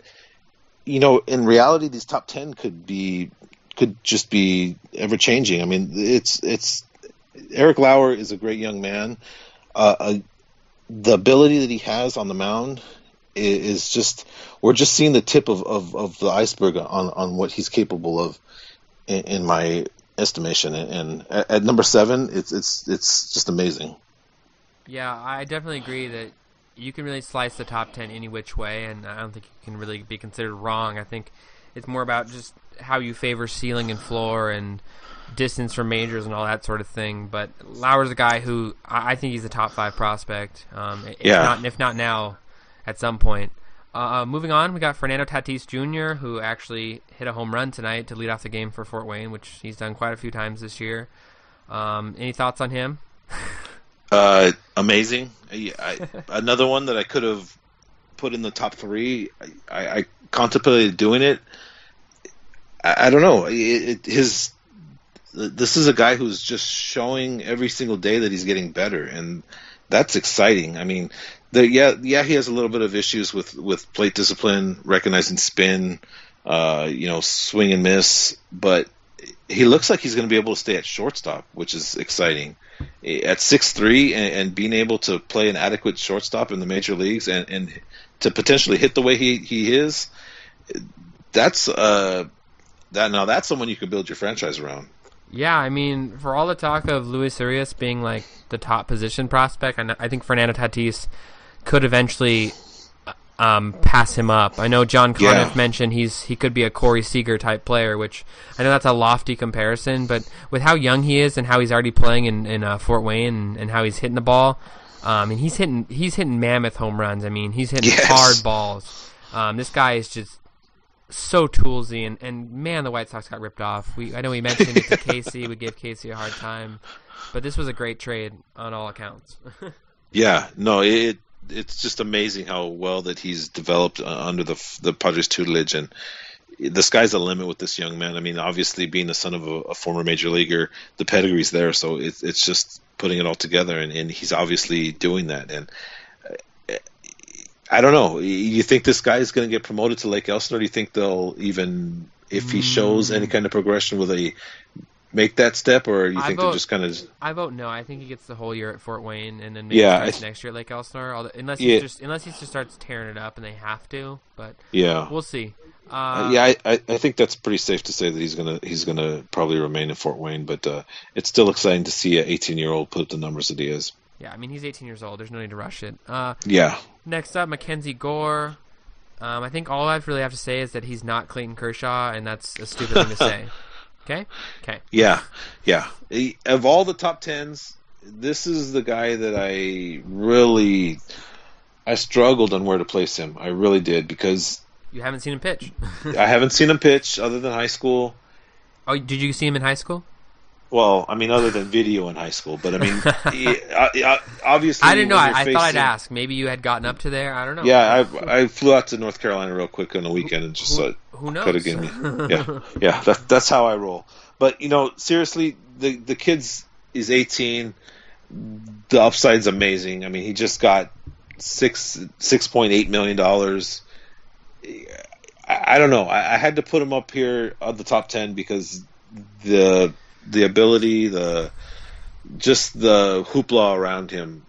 you know, in reality, these top ten could be could just be ever changing. I mean, it's it's Eric Lauer is a great young man. Uh, uh, the ability that he has on the mound is, is just we're just seeing the tip of, of, of, the iceberg on, on what he's capable of in, in my estimation. And at, at, number seven, it's it's it's just amazing. Yeah, I definitely agree that you can really slice the top ten any which way, and I don't think you can really be considered wrong. I think it's more about just how you favor ceiling and floor and distance from majors and all that sort of thing. But Lauer's a guy who I think he's a top five prospect. Um, if yeah. Not, if not now, at some point. Uh, uh, moving on, we got Fernando Tatis Jr., who actually hit a home run tonight to lead off the game for Fort Wayne, which he's done quite a few times this year. Um, any thoughts on him? Uh, amazing. I, I, another one that I could have put in the top three. I, I contemplated doing it. I, don't know. It, it, his this is a guy who's just showing every single day that he's getting better, and that's exciting. I mean, the, yeah, yeah, he has a little bit of issues with with plate discipline, recognizing spin, uh, you know, swing and miss, but he looks like he's going to be able to stay at shortstop, which is exciting. At six three and, and being able to play an adequate shortstop in the major leagues and, and to potentially hit the way he, he is, that's uh that now that's someone you can build your franchise around. Yeah, I mean, for all the talk of Luis Urias being like the top position prospect, I think Fernando Tatis could eventually um, pass him up. I know John Conniff yeah. mentioned he's he could be a Corey Seager type player, which I know that's a lofty comparison, but with how young he is and how he's already playing in, in uh, Fort Wayne and, and, how he's hitting the ball, um, and he's hitting he's hitting mammoth home runs. I mean, he's hitting yes. hard balls. Um, this guy is just so toolsy, and, and man, the White Sox got ripped off. We I know we mentioned it to Casey, we gave Casey a hard time, but this was a great trade on all accounts. yeah, no, it it's just amazing how well that he's developed uh, under the the Padres tutelage, and the sky's the limit with this young man. I mean, obviously being the son of a, a former major leaguer, the pedigree's there, so it's it's just putting it all together, and, and he's obviously doing that, and I don't know. You think this guy is going to get promoted to Lake Elsinore? Do you think they'll even, if he shows any mm. kind of progression, will they make that step, or you think they're just kind of? I vote no. I think he gets the whole year at Fort Wayne, and then maybe yeah, th- next year at Lake Elsinore. Although, unless he just unless he just starts tearing it up, and they have to. But yeah, we'll see. Uh, uh, yeah, I, I think that's pretty safe to say that he's gonna he's gonna probably remain in Fort Wayne, but uh, it's still exciting to see an 18 year old put up the numbers that he is. Yeah, I mean he's 18 years old. There's no need to rush it. Uh, yeah. Next up, Mackenzie Gore. Um, I think all I really have to say is that he's not Clayton Kershaw, and that's a stupid thing to say. Okay. Okay. Yeah, yeah. Of all the top tens, this is the guy that I really I struggled on where to place him. I really did because you haven't seen him pitch. I haven't seen him pitch other than high school. Oh, did you see him in high school? Well, I mean, other than video in high school, but I mean, obviously, I didn't know. I, I facing... thought I'd ask. Maybe you had gotten up to there. I don't know. Yeah, I I flew out to North Carolina real quick on the weekend and just who, who knows? could have given me. Yeah, yeah. That, that's how I roll. But you know, seriously, the the kid's is 18. The upside's amazing. I mean, he just got six six point eight million dollars. I, I, don't know. I, I had to put him up here on the top ten because the the ability, the just the hoopla around him.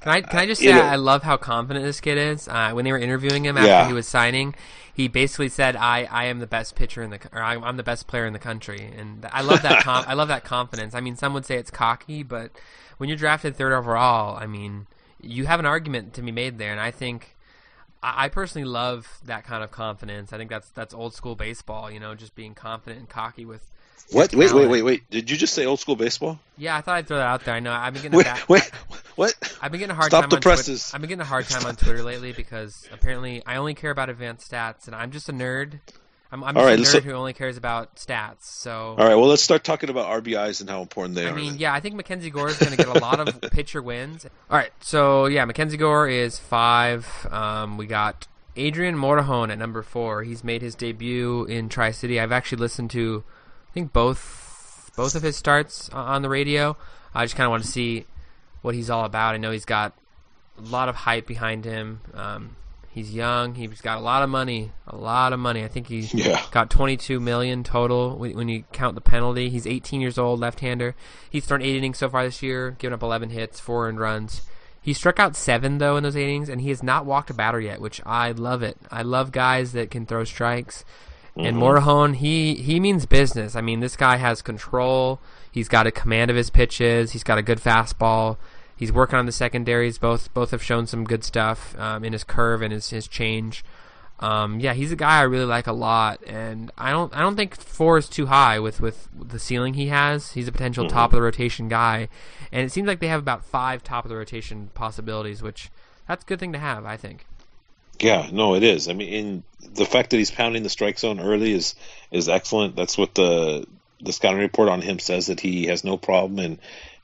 Can I can I just say it, I love how confident this kid is? Uh, when they were interviewing him after yeah. he was signing, he basically said, "I, I am the best pitcher in the or I'm the best player in the country," and I love that com- I love that confidence. I mean, some would say it's cocky, but when you're drafted third overall, I mean, you have an argument to be made there, and I think I, I personally love that kind of confidence. I think that's that's old school baseball, you know, just being confident and cocky with what? Wait, wait, wait, wait. Did you just say old school baseball? Yeah, I thought I'd throw that out there. I know I've been getting wait, a bad, wait, what? I've been getting a hard Stop time. the on presses. Twitter. I've been getting a hard time Stop. on Twitter lately because apparently I only care about advanced stats, and I'm just a nerd. I'm, I'm just right, a nerd who only cares about stats. So all right, well, let's start talking about RBIs and how important they I are. I mean, yeah, I think Mackenzie Gore is going to get a lot of pitcher wins. All right, so yeah, Mackenzie Gore is five. Um, we got Adrian Morejon at number four. He's made his debut in Tri City. I've actually listened to, think both both of his starts on the radio. I just kind of want to see what he's all about. I know he's got a lot of hype behind him. Um, He's young. He's got a lot of money. A lot of money. I think he Yeah. got 22 million total when, when you count the penalty. He's 18 years old, left-hander. He's thrown eight innings so far this year, given up 11 hits, four earned runs. He struck out seven though in those eight innings, and he has not walked a batter yet, which I love it. I love guys that can throw strikes. And Morejon, he he means business. I mean, this guy has control. He's got a command of his pitches. He's got a good fastball. He's working on the secondaries. Both both have shown some good stuff um, in his curve and his his change. Um, yeah, he's a guy I really like a lot, and I don't I don't think four is too high with with the ceiling he has. He's a potential top of the rotation guy, and it seems like they have about five top of the rotation possibilities, which that's a good thing to have, I think. Yeah, no, it is. I mean, the fact that he's pounding the strike zone early is is excellent. That's what the the scouting report on him says that he has no problem in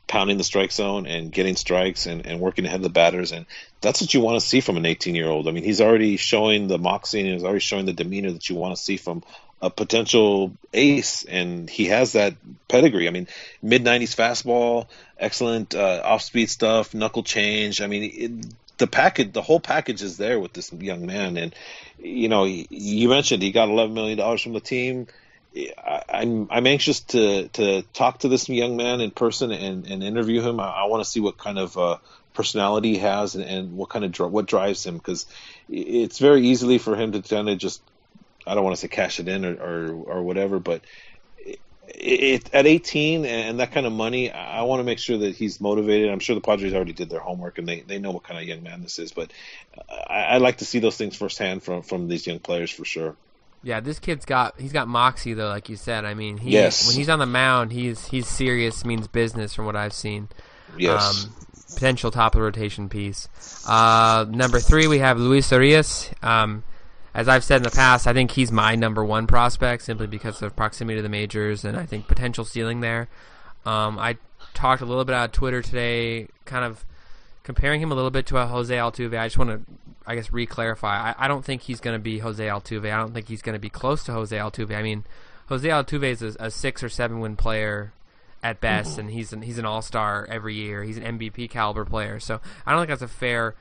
pounding the strike zone and getting strikes and, and working ahead of the batters and that's what you want to see from an 18 year old. I mean, he's already showing the moxie and he's already showing the demeanor that you want to see from a potential ace, and he has that pedigree. I mean, mid 90s fastball, excellent uh, off speed stuff, knuckle change. I mean, the package, the whole package is there with this young man. And you know, you mentioned he got 11 million dollars from the team. I, I'm I'm anxious to to talk to this young man in person and, and interview him. I, I want to see what kind of uh, personality he has and, and what kind of dri- what drives him because it's very easily for him to kind of just I don't want to say cash it in or or, or whatever, but it, at 18 and that kind of money, I want to make sure that he's motivated. I'm sure the Padres already did their homework and they, they know what kind of young man this is, but I, I like to see those things firsthand from from these young players for sure. Yeah, this kid's got he's got moxie though, like you said. I mean, he, Yes. when he's on the mound, he's he's serious, means business from what I've seen. Yes. Um, potential top of the rotation piece. Uh, number three, we have Luis Urias. Um, as I've said in the past, I think he's my number one prospect simply because of proximity to the majors and I think potential ceiling there. Um, I talked a little bit on Twitter today, kind of comparing him a little bit to a Jose Altuve. I just want to, I guess, re-clarify. I, I don't think he's going to be Jose Altuve. I don't think he's going to be close to Jose Altuve. I mean, Jose Altuve is a, a six or seven win player at best, and he's an, he's an all star every year. He's an MVP caliber player. So I don't think that's a fair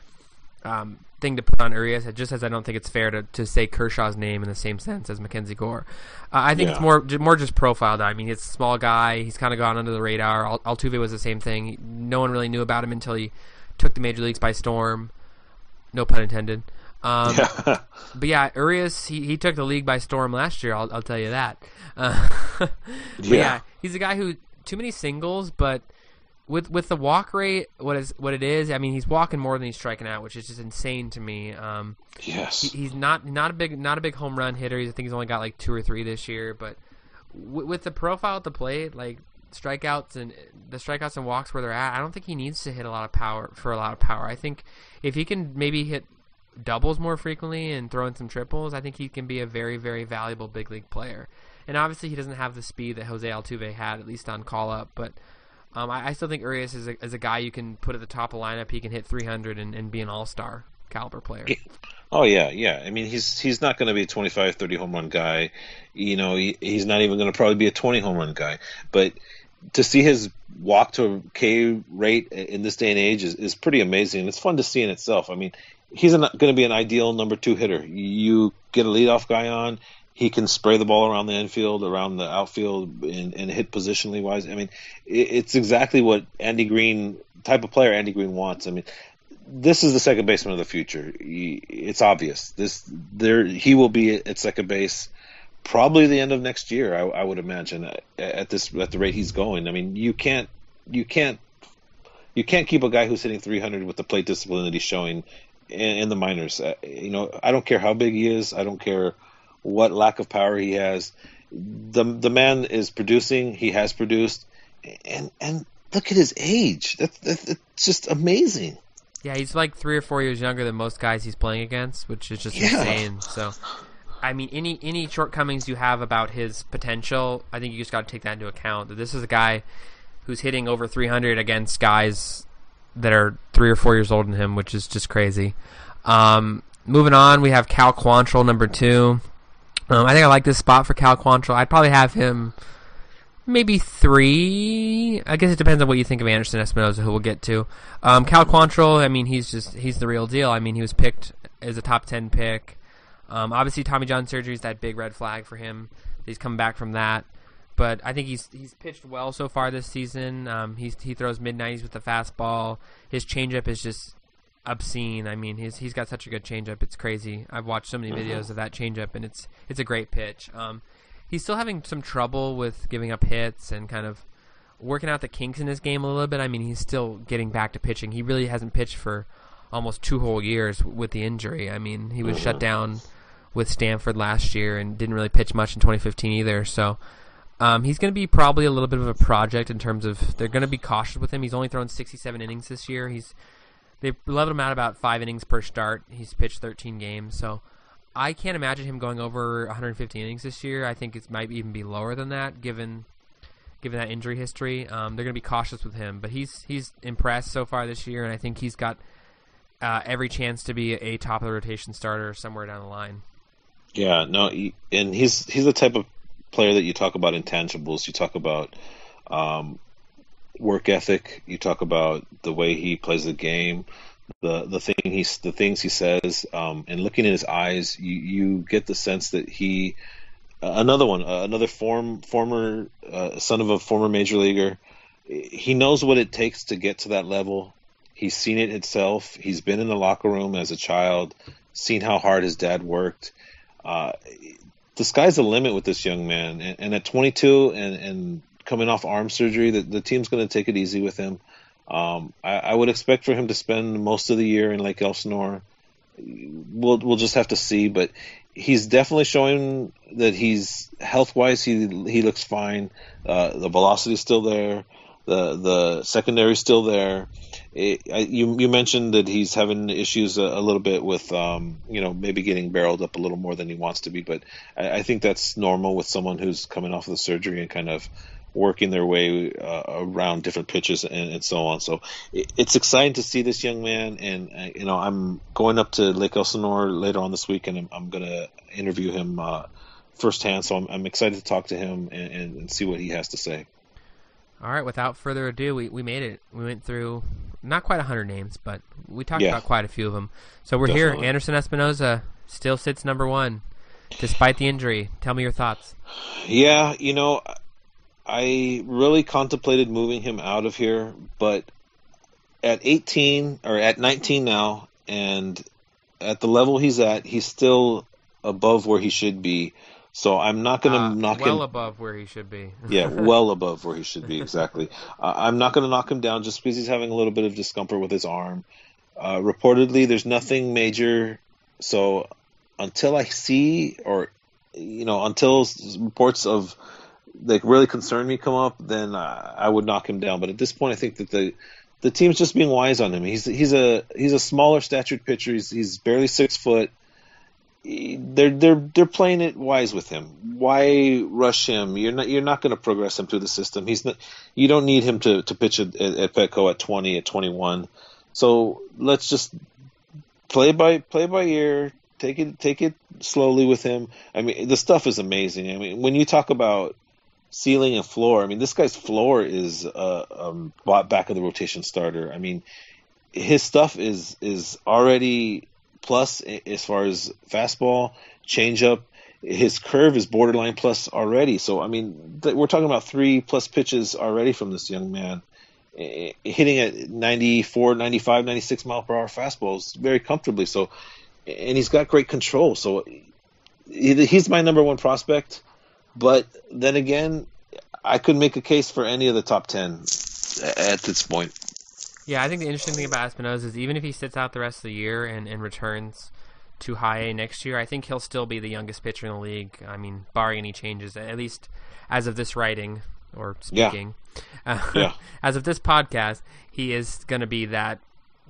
um, thing to put on Urias. Just as I don't think it's fair to, to say Kershaw's name in the same sense as Mackenzie Gore. Uh, I think it's more more just profiled. I mean, he's a small guy. He's kind of gone under the radar. Al- Altuve was the same thing. No one really knew about him until he took the major leagues by storm. No pun intended. Um, yeah. but yeah, Urias he, he took the league by storm last year. I'll, I'll tell you that. Uh, yeah. Yeah. he's a guy who too many singles, but with with the walk rate, what is what it is? I mean, he's walking more than he's striking out, which is just insane to me. Um, yes. he, he's not not a big not a big home run hitter. He's, I think he's only got like two or three this year, but w- with the profile at the plate, like strikeouts and the strikeouts and walks where they're at, I don't think he needs to hit a lot of power for a lot of power. I think if he can maybe hit doubles more frequently and throw in some triples, I think he can be a very very valuable big league player. And obviously, he doesn't have the speed that Jose Altuve had, at least on call up, but. Um, I, I still think Urias is a, is a guy you can put at the top of the lineup. He can hit 300 and, and be an all star caliber player. Oh yeah, yeah. I mean, he's he's not going to be a 25, 30 home run guy. You know, he, he's not even going to probably be a 20 home run guy. But to see his walk to K rate in this day and age is, is pretty amazing. It's fun to see in itself. I mean, he's going to be an ideal number two hitter. You get a leadoff guy on, he can spray the ball around the infield, around the outfield, and, and hit positionally wise. I mean, it, it's exactly what Andy Green type of player Andy Green wants. I mean, this is the second baseman of the future. He, it's obvious. This there he will be at second base probably the end of next year. I, I would imagine at, this at the rate he's going. I mean, you can't you can't you can't keep a guy who's hitting 300 with the plate discipline that he's showing in, in the minors. Uh, you know, I don't care how big he is. I don't care what lack of power he has. The the man is producing. He has produced, and and look at his age. That's that's, that's just amazing. Yeah, he's like three or four years younger than most guys he's playing against, which is just Yeah. insane. So, I mean, any any shortcomings you have about his potential, I think you just got to take that into account. That this is a guy who's hitting over 300 against guys that are three or four years older than him, which is just crazy. Um, moving on, we have Cal Quantrill, number two. Um, I think I like this spot for Cal Quantrill. I'd probably have him maybe three. I guess it depends on what you think of Anderson Espinoza, who we'll get to. Um, Cal Quantrill, I mean, he's just he's the real deal. I mean, he was picked as a top ten pick. Um, obviously, Tommy John surgery is that big red flag for him. He's come back from that, but I think he's he's pitched well so far this season. Um, he throws mid nineties with the fastball. His changeup is just obscene. I mean, he's he's got such a good changeup. It's crazy. I've watched so many videos of that changeup, and it's it's a great pitch. Um, he's still having some trouble with giving up hits and kind of working out the kinks in his game a little bit. I mean, he's still getting back to pitching. He really hasn't pitched for almost two whole years with the injury. I mean, he was shut down with Stanford last year and didn't really pitch much in 2015 either. So um, he's going to be probably a little bit of a project in terms of they're going to be cautious with him. He's only thrown 67 innings this year. He's they leveled him out about five innings per start. He's pitched 13 games, so I can't imagine him going over 150 innings this year. I think it might even be lower than that, given given that injury history. Um, they're going to be cautious with him, but he's he's impressed so far this year, and I think he's got uh, every chance to be a top of the rotation starter somewhere down the line. Yeah, no, he, and he's he's the type of player that you talk about intangibles. You talk about um, work ethic. You talk about the way he plays the game, the the thing he's the things he says, um, and looking in his eyes, you you get the sense that he uh, another one, uh, another form former uh, son of a former major leaguer. He knows what it takes to get to that level. He's seen it himself. He's been in the locker room as a child, seen how hard his dad worked. Uh, the sky's the limit with this young man, and, and at 22 and, and coming off arm surgery, the, the team's going to take it easy with him. Um, I, I, would expect for him to spend most of the year in Lake Elsinore. We'll we'll just have to see, but he's definitely showing that he's health wise. He he looks fine. Uh, the velocity's still there. The the secondary's still there. It, I, you you mentioned that he's having issues a, a little bit with um, you know maybe getting barreled up a little more than he wants to be, but I, I think that's normal with someone who's coming off of the surgery and kind of working their way uh, around different pitches and, and, so on. So it, it's exciting to see this young man, and uh, you know I'm going up to Lake Elsinore later on this week, and I'm, I'm going to interview him uh, firsthand. So I'm, I'm, excited to talk to him and, and, and, see what he has to say. All right, without further ado, we, we made it. We went through not quite 100 names, but we talked yeah. about quite a few of them. So we're Definitely. here. Anderson Espinoza still sits number one despite the injury. Tell me your thoughts. Yeah, you know, I really contemplated moving him out of here, but at 18 or at 19 now, and at the level he's at, he's still above where he should be. So I'm not going to uh, knock well him. Well above where he should be. yeah, well above where he should be. Exactly. Uh, I'm not going to knock him down just because he's having a little bit of discomfort with his arm. Uh, reportedly, there's nothing major. So until I see, or you know, until reports of that really concern me come up, then uh, I would knock him down. But at this point, I think that the the team's just being wise on him. He's he's a he's a smaller statured pitcher. He's he's barely six foot. They're they're they're playing it wise with him. Why rush him? You're not you're not going to progress him through the system. He's not. You don't need him to to pitch at, at Petco at twenty at twenty one. So let's just play by play by ear. Take it take it slowly with him. I mean, the stuff is amazing. I mean, when you talk about ceiling and floor. I mean, this guy's floor is uh, um, back of the rotation starter. I mean, his stuff is is already plus as far as fastball, changeup. His curve is borderline plus already. So I mean, th- we're talking about three plus pitches already from this young man. Hitting at 94, 95, 96 mile per hour fastballs very comfortably. So, and he's got great control. So, he's my number one prospect. But then again, I could make a case for any of the top ten at this point. Yeah, I think the interesting thing about Espinoza is even if he sits out the rest of the year and, and returns to high A next year, I think he'll still be the youngest pitcher in the league. I mean, barring any changes, at least as of this writing or speaking. Yeah. Uh, yeah. as of this podcast, he is going to be that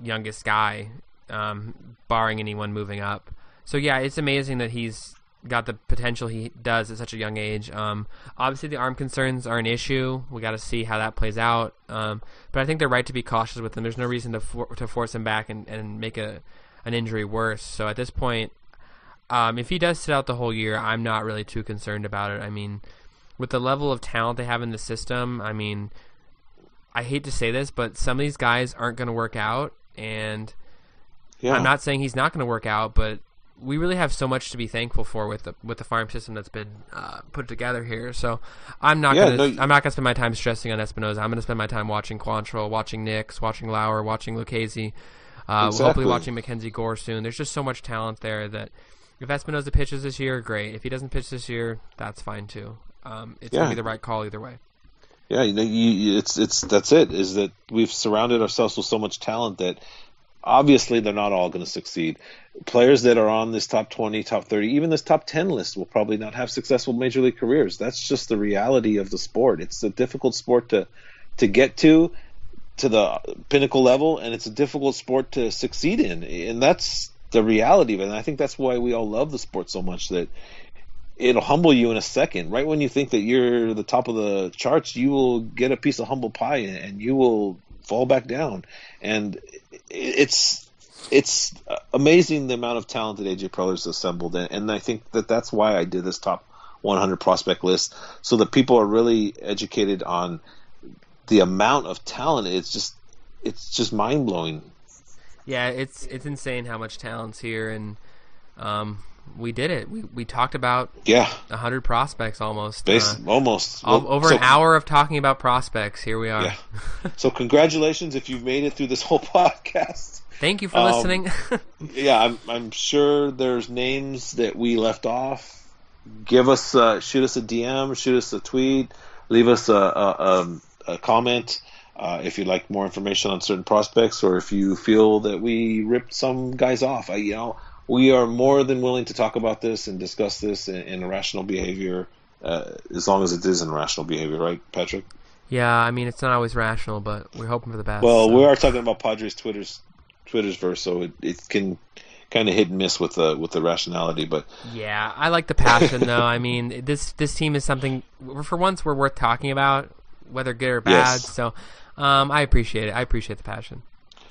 youngest guy, um, barring anyone moving up. So yeah, it's amazing that he's got the potential he does at such a young age. Um, obviously, the arm concerns are an issue. We got to see how that plays out. Um, but I think they're right to be cautious with him. There's no reason to for, to force him back and, and make a an injury worse. So at this point, um, if he does sit out the whole year, I'm not really too concerned about it. I mean, with the level of talent they have in the system, I mean, I hate to say this, but some of these guys aren't going to work out, and Yeah. I'm not saying he's not going to work out, but we really have so much to be thankful for with the with the farm system that's been uh, put together here. So I'm not Yeah, gonna no, I'm not gonna spend my time stressing on Espinoza. I'm gonna spend my time watching Quantrill, watching Nix, watching Lauer, watching Lucchesi, uh, Exactly. hopefully watching Mackenzie Gore soon. There's just so much talent there that if Espinoza pitches this year, great. If he doesn't pitch this year, that's fine too. Um, it's Yeah. gonna be the right call either way. Yeah, you you- it's it's that's it. Is that we've surrounded ourselves with so much talent that obviously they're not all going to succeed. Players that are on this top twenty, top thirty, even this top ten list will probably not have successful major league careers. That's just the reality of the sport. It's a difficult sport to to get to to the pinnacle level, and it's a difficult sport to succeed in, and that's the reality of it. And I think that's why we all love the sport so much that it'll humble you in a second. Right when you think that you're the top of the charts, you will get a piece of humble pie and you will fall back down. And it's it's amazing the amount of talent that AJ Preller's assembled, and, and I think that that's why I did this top 100 prospect list, so that people are really educated on the amount of talent. It's just it's just mind blowing. Yeah, it's it's insane how much talent's here, and um, we did it. We we talked about Yeah, hundred prospects almost. base Uh, almost Well, over so- an hour of talking about prospects. Here we are. Yeah. So congratulations if you've made it through this whole podcast. Thank you for Um, listening. Yeah, I'm I'm sure there's names that we left off. Give us uh, shoot us a DM, shoot us a tweet, leave us a a, um, a comment uh, if you'd like more information on certain prospects, or if you feel that we ripped some guys off. I, you know, we are more than willing to talk about this and discuss this in, in irrational behavior, uh, as long as it is in rational behavior, right, Patrick? yeah, I mean it's not always rational, but we're hoping for the best. Well, so. we are talking about Padres Twitter's Twitter's verse, so it, it can kind of hit and miss with the with the rationality. But Yeah, I like the passion though. I mean, this this team is something for once we're worth talking about, whether good or bad. Yes. So, um, I appreciate it. I appreciate the passion.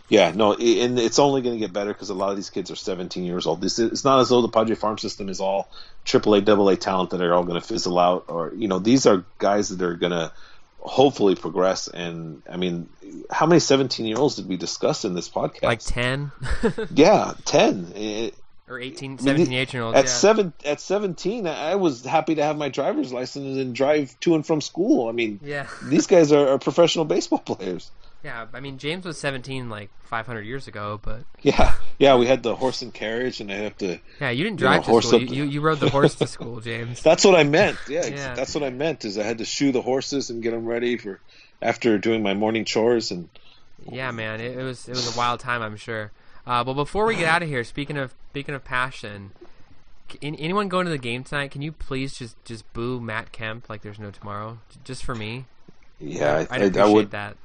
yeah, no, and it's only going to get better because a lot of these kids are 17 years old. This is, it's not as though the Padre farm system is all AAA, AA talent that are all going to fizzle out, or you know, these are guys that are going to hopefully progress. And I mean, how many 17 year olds did we discuss in this podcast? Like 10 yeah, 10. It- or 18, I mean, 17, 18 year olds. At yeah. seven, at seventeen, I I was happy to have my driver's license and drive to and from school. I mean, Yeah. these guys are, are professional baseball players. Yeah, I mean James was 17 like 500 years ago, but Yeah, yeah. We had the horse and carriage, and I have to. yeah, you didn't You know, drive horse to school. up You, the- you you rode the horse to school, James. That's what I meant. Yeah, Yeah. that's what I meant. Is I had to shoe the horses and get them ready for after doing my morning chores, and Yeah, man, it, it was it was a wild time, I'm sure. Uh, but before we get out of here, speaking of speaking of passion, c- an- anyone going to the game tonight? Can you please just just boo Matt Kemp like there's no tomorrow, just for me? yeah, I, I'd appreciate I would. that.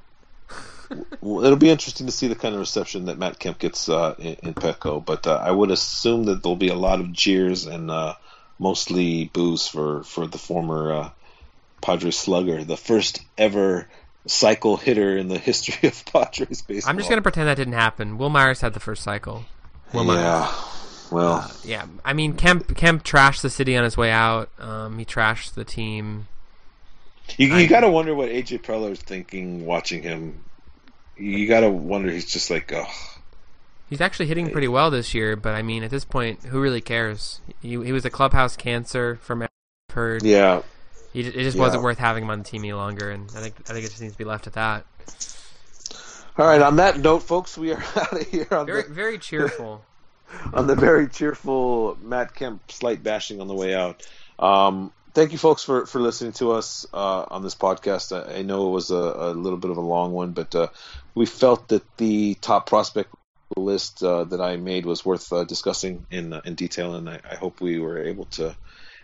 Well, it'll be interesting to see the kind of reception that Matt Kemp gets uh, in, in Petco, but uh, I would assume that there'll be a lot of jeers and uh, mostly boos for for the former uh, Padres slugger, the first ever cycle hitter in the history of Padres baseball. I'm just gonna pretend that didn't happen. Wil Myers had the first cycle. Wil Myers. yeah. Well, Yeah, I mean Kemp Kemp trashed the city on his way out. Um, he trashed the team. You, I- you got to wonder what AJ Preller's thinking watching him. You got to wonder. He's just like, oh, He's actually hitting pretty well this year, but I mean, at this point, who really cares? He, he was a clubhouse cancer from what I've heard. yeah. He, it just Yeah. wasn't worth having him on the team any longer, and I think I think it just needs to be left at that. All right. On that note, folks, we are out of here on Very the very cheerful. on the very cheerful Matt Kemp slight bashing on the way out. Um, thank you, folks, for, for listening to us uh, on this podcast. I, I know it was a, a little bit of a long one, but uh, we felt that the top prospect list uh, that I made was worth uh, discussing in uh, in detail, and I, I hope we were able to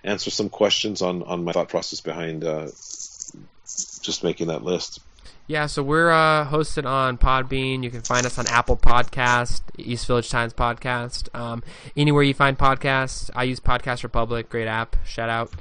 answer some questions on, on my thought process behind uh, just making that list. Yeah, so we're hosted on Podbean. You can find us on Apple Podcast, East Village Times Podcast, um, anywhere you find podcasts. I use Podcast Republic, great app. Shout out.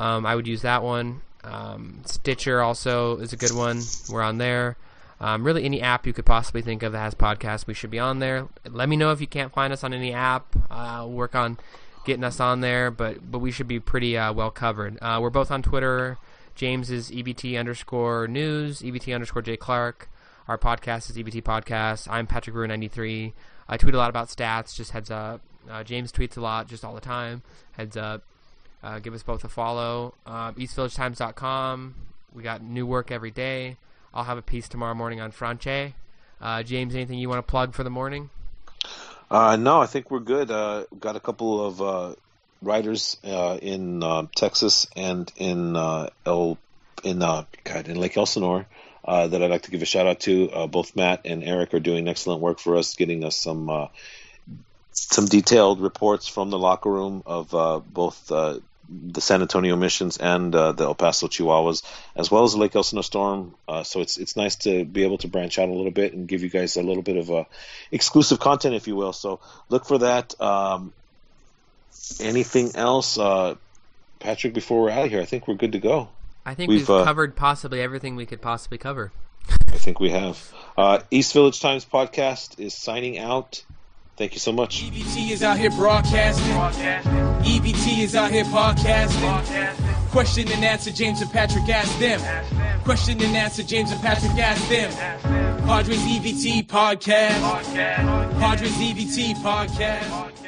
Um, I would use that one. Um, Stitcher also is a good one. We're on there. Um, really, any app you could possibly think of that has podcasts, we should be on there. Let me know if you can't find us on any app. Uh, work on getting us on there, but but we should be pretty uh, well covered. Uh, we're both on Twitter. James is EVT underscore news, EVT underscore J Clark. Our podcast is EVT Podcast. I'm Patrick Brewer 93. I tweet a lot about stats. Just heads up. Uh, James tweets a lot, just all the time. Heads up. Uh, give us both a follow. Uh, EastVillageTimes.com. We got new work every day. I'll have a piece tomorrow morning on Franchy. Uh, James, anything you want to plug for the morning? Uh, no, I think we're good. Uh, got a couple of uh, writers in Texas and in El in God in Lake Elsinore that I'd like to give a shout out to. Both Matt and Eric are doing excellent work for us, getting us some some detailed reports from the locker room of uh, both uh, the San Antonio Missions and uh, the El Paso Chihuahuas, as well as Lake Elsinore Storm. Uh, so it's it's nice to be able to branch out a little bit and give you guys a little bit of uh, exclusive content, if you will. So look for that. Um, anything else, uh, Patrick? Before we're out of here, I think we're good to go. I think We've, we've, uh, covered possibly everything we could possibly cover. I think we have. Uh, East Village Times podcast is signing out. Thank you so much. EVT is out here broadcasting. EVT is out here podcasting. Question and answer, James and Patrick ask them. Question and answer, James and Patrick ask them. Padres EVT podcast. Padres EVT podcast.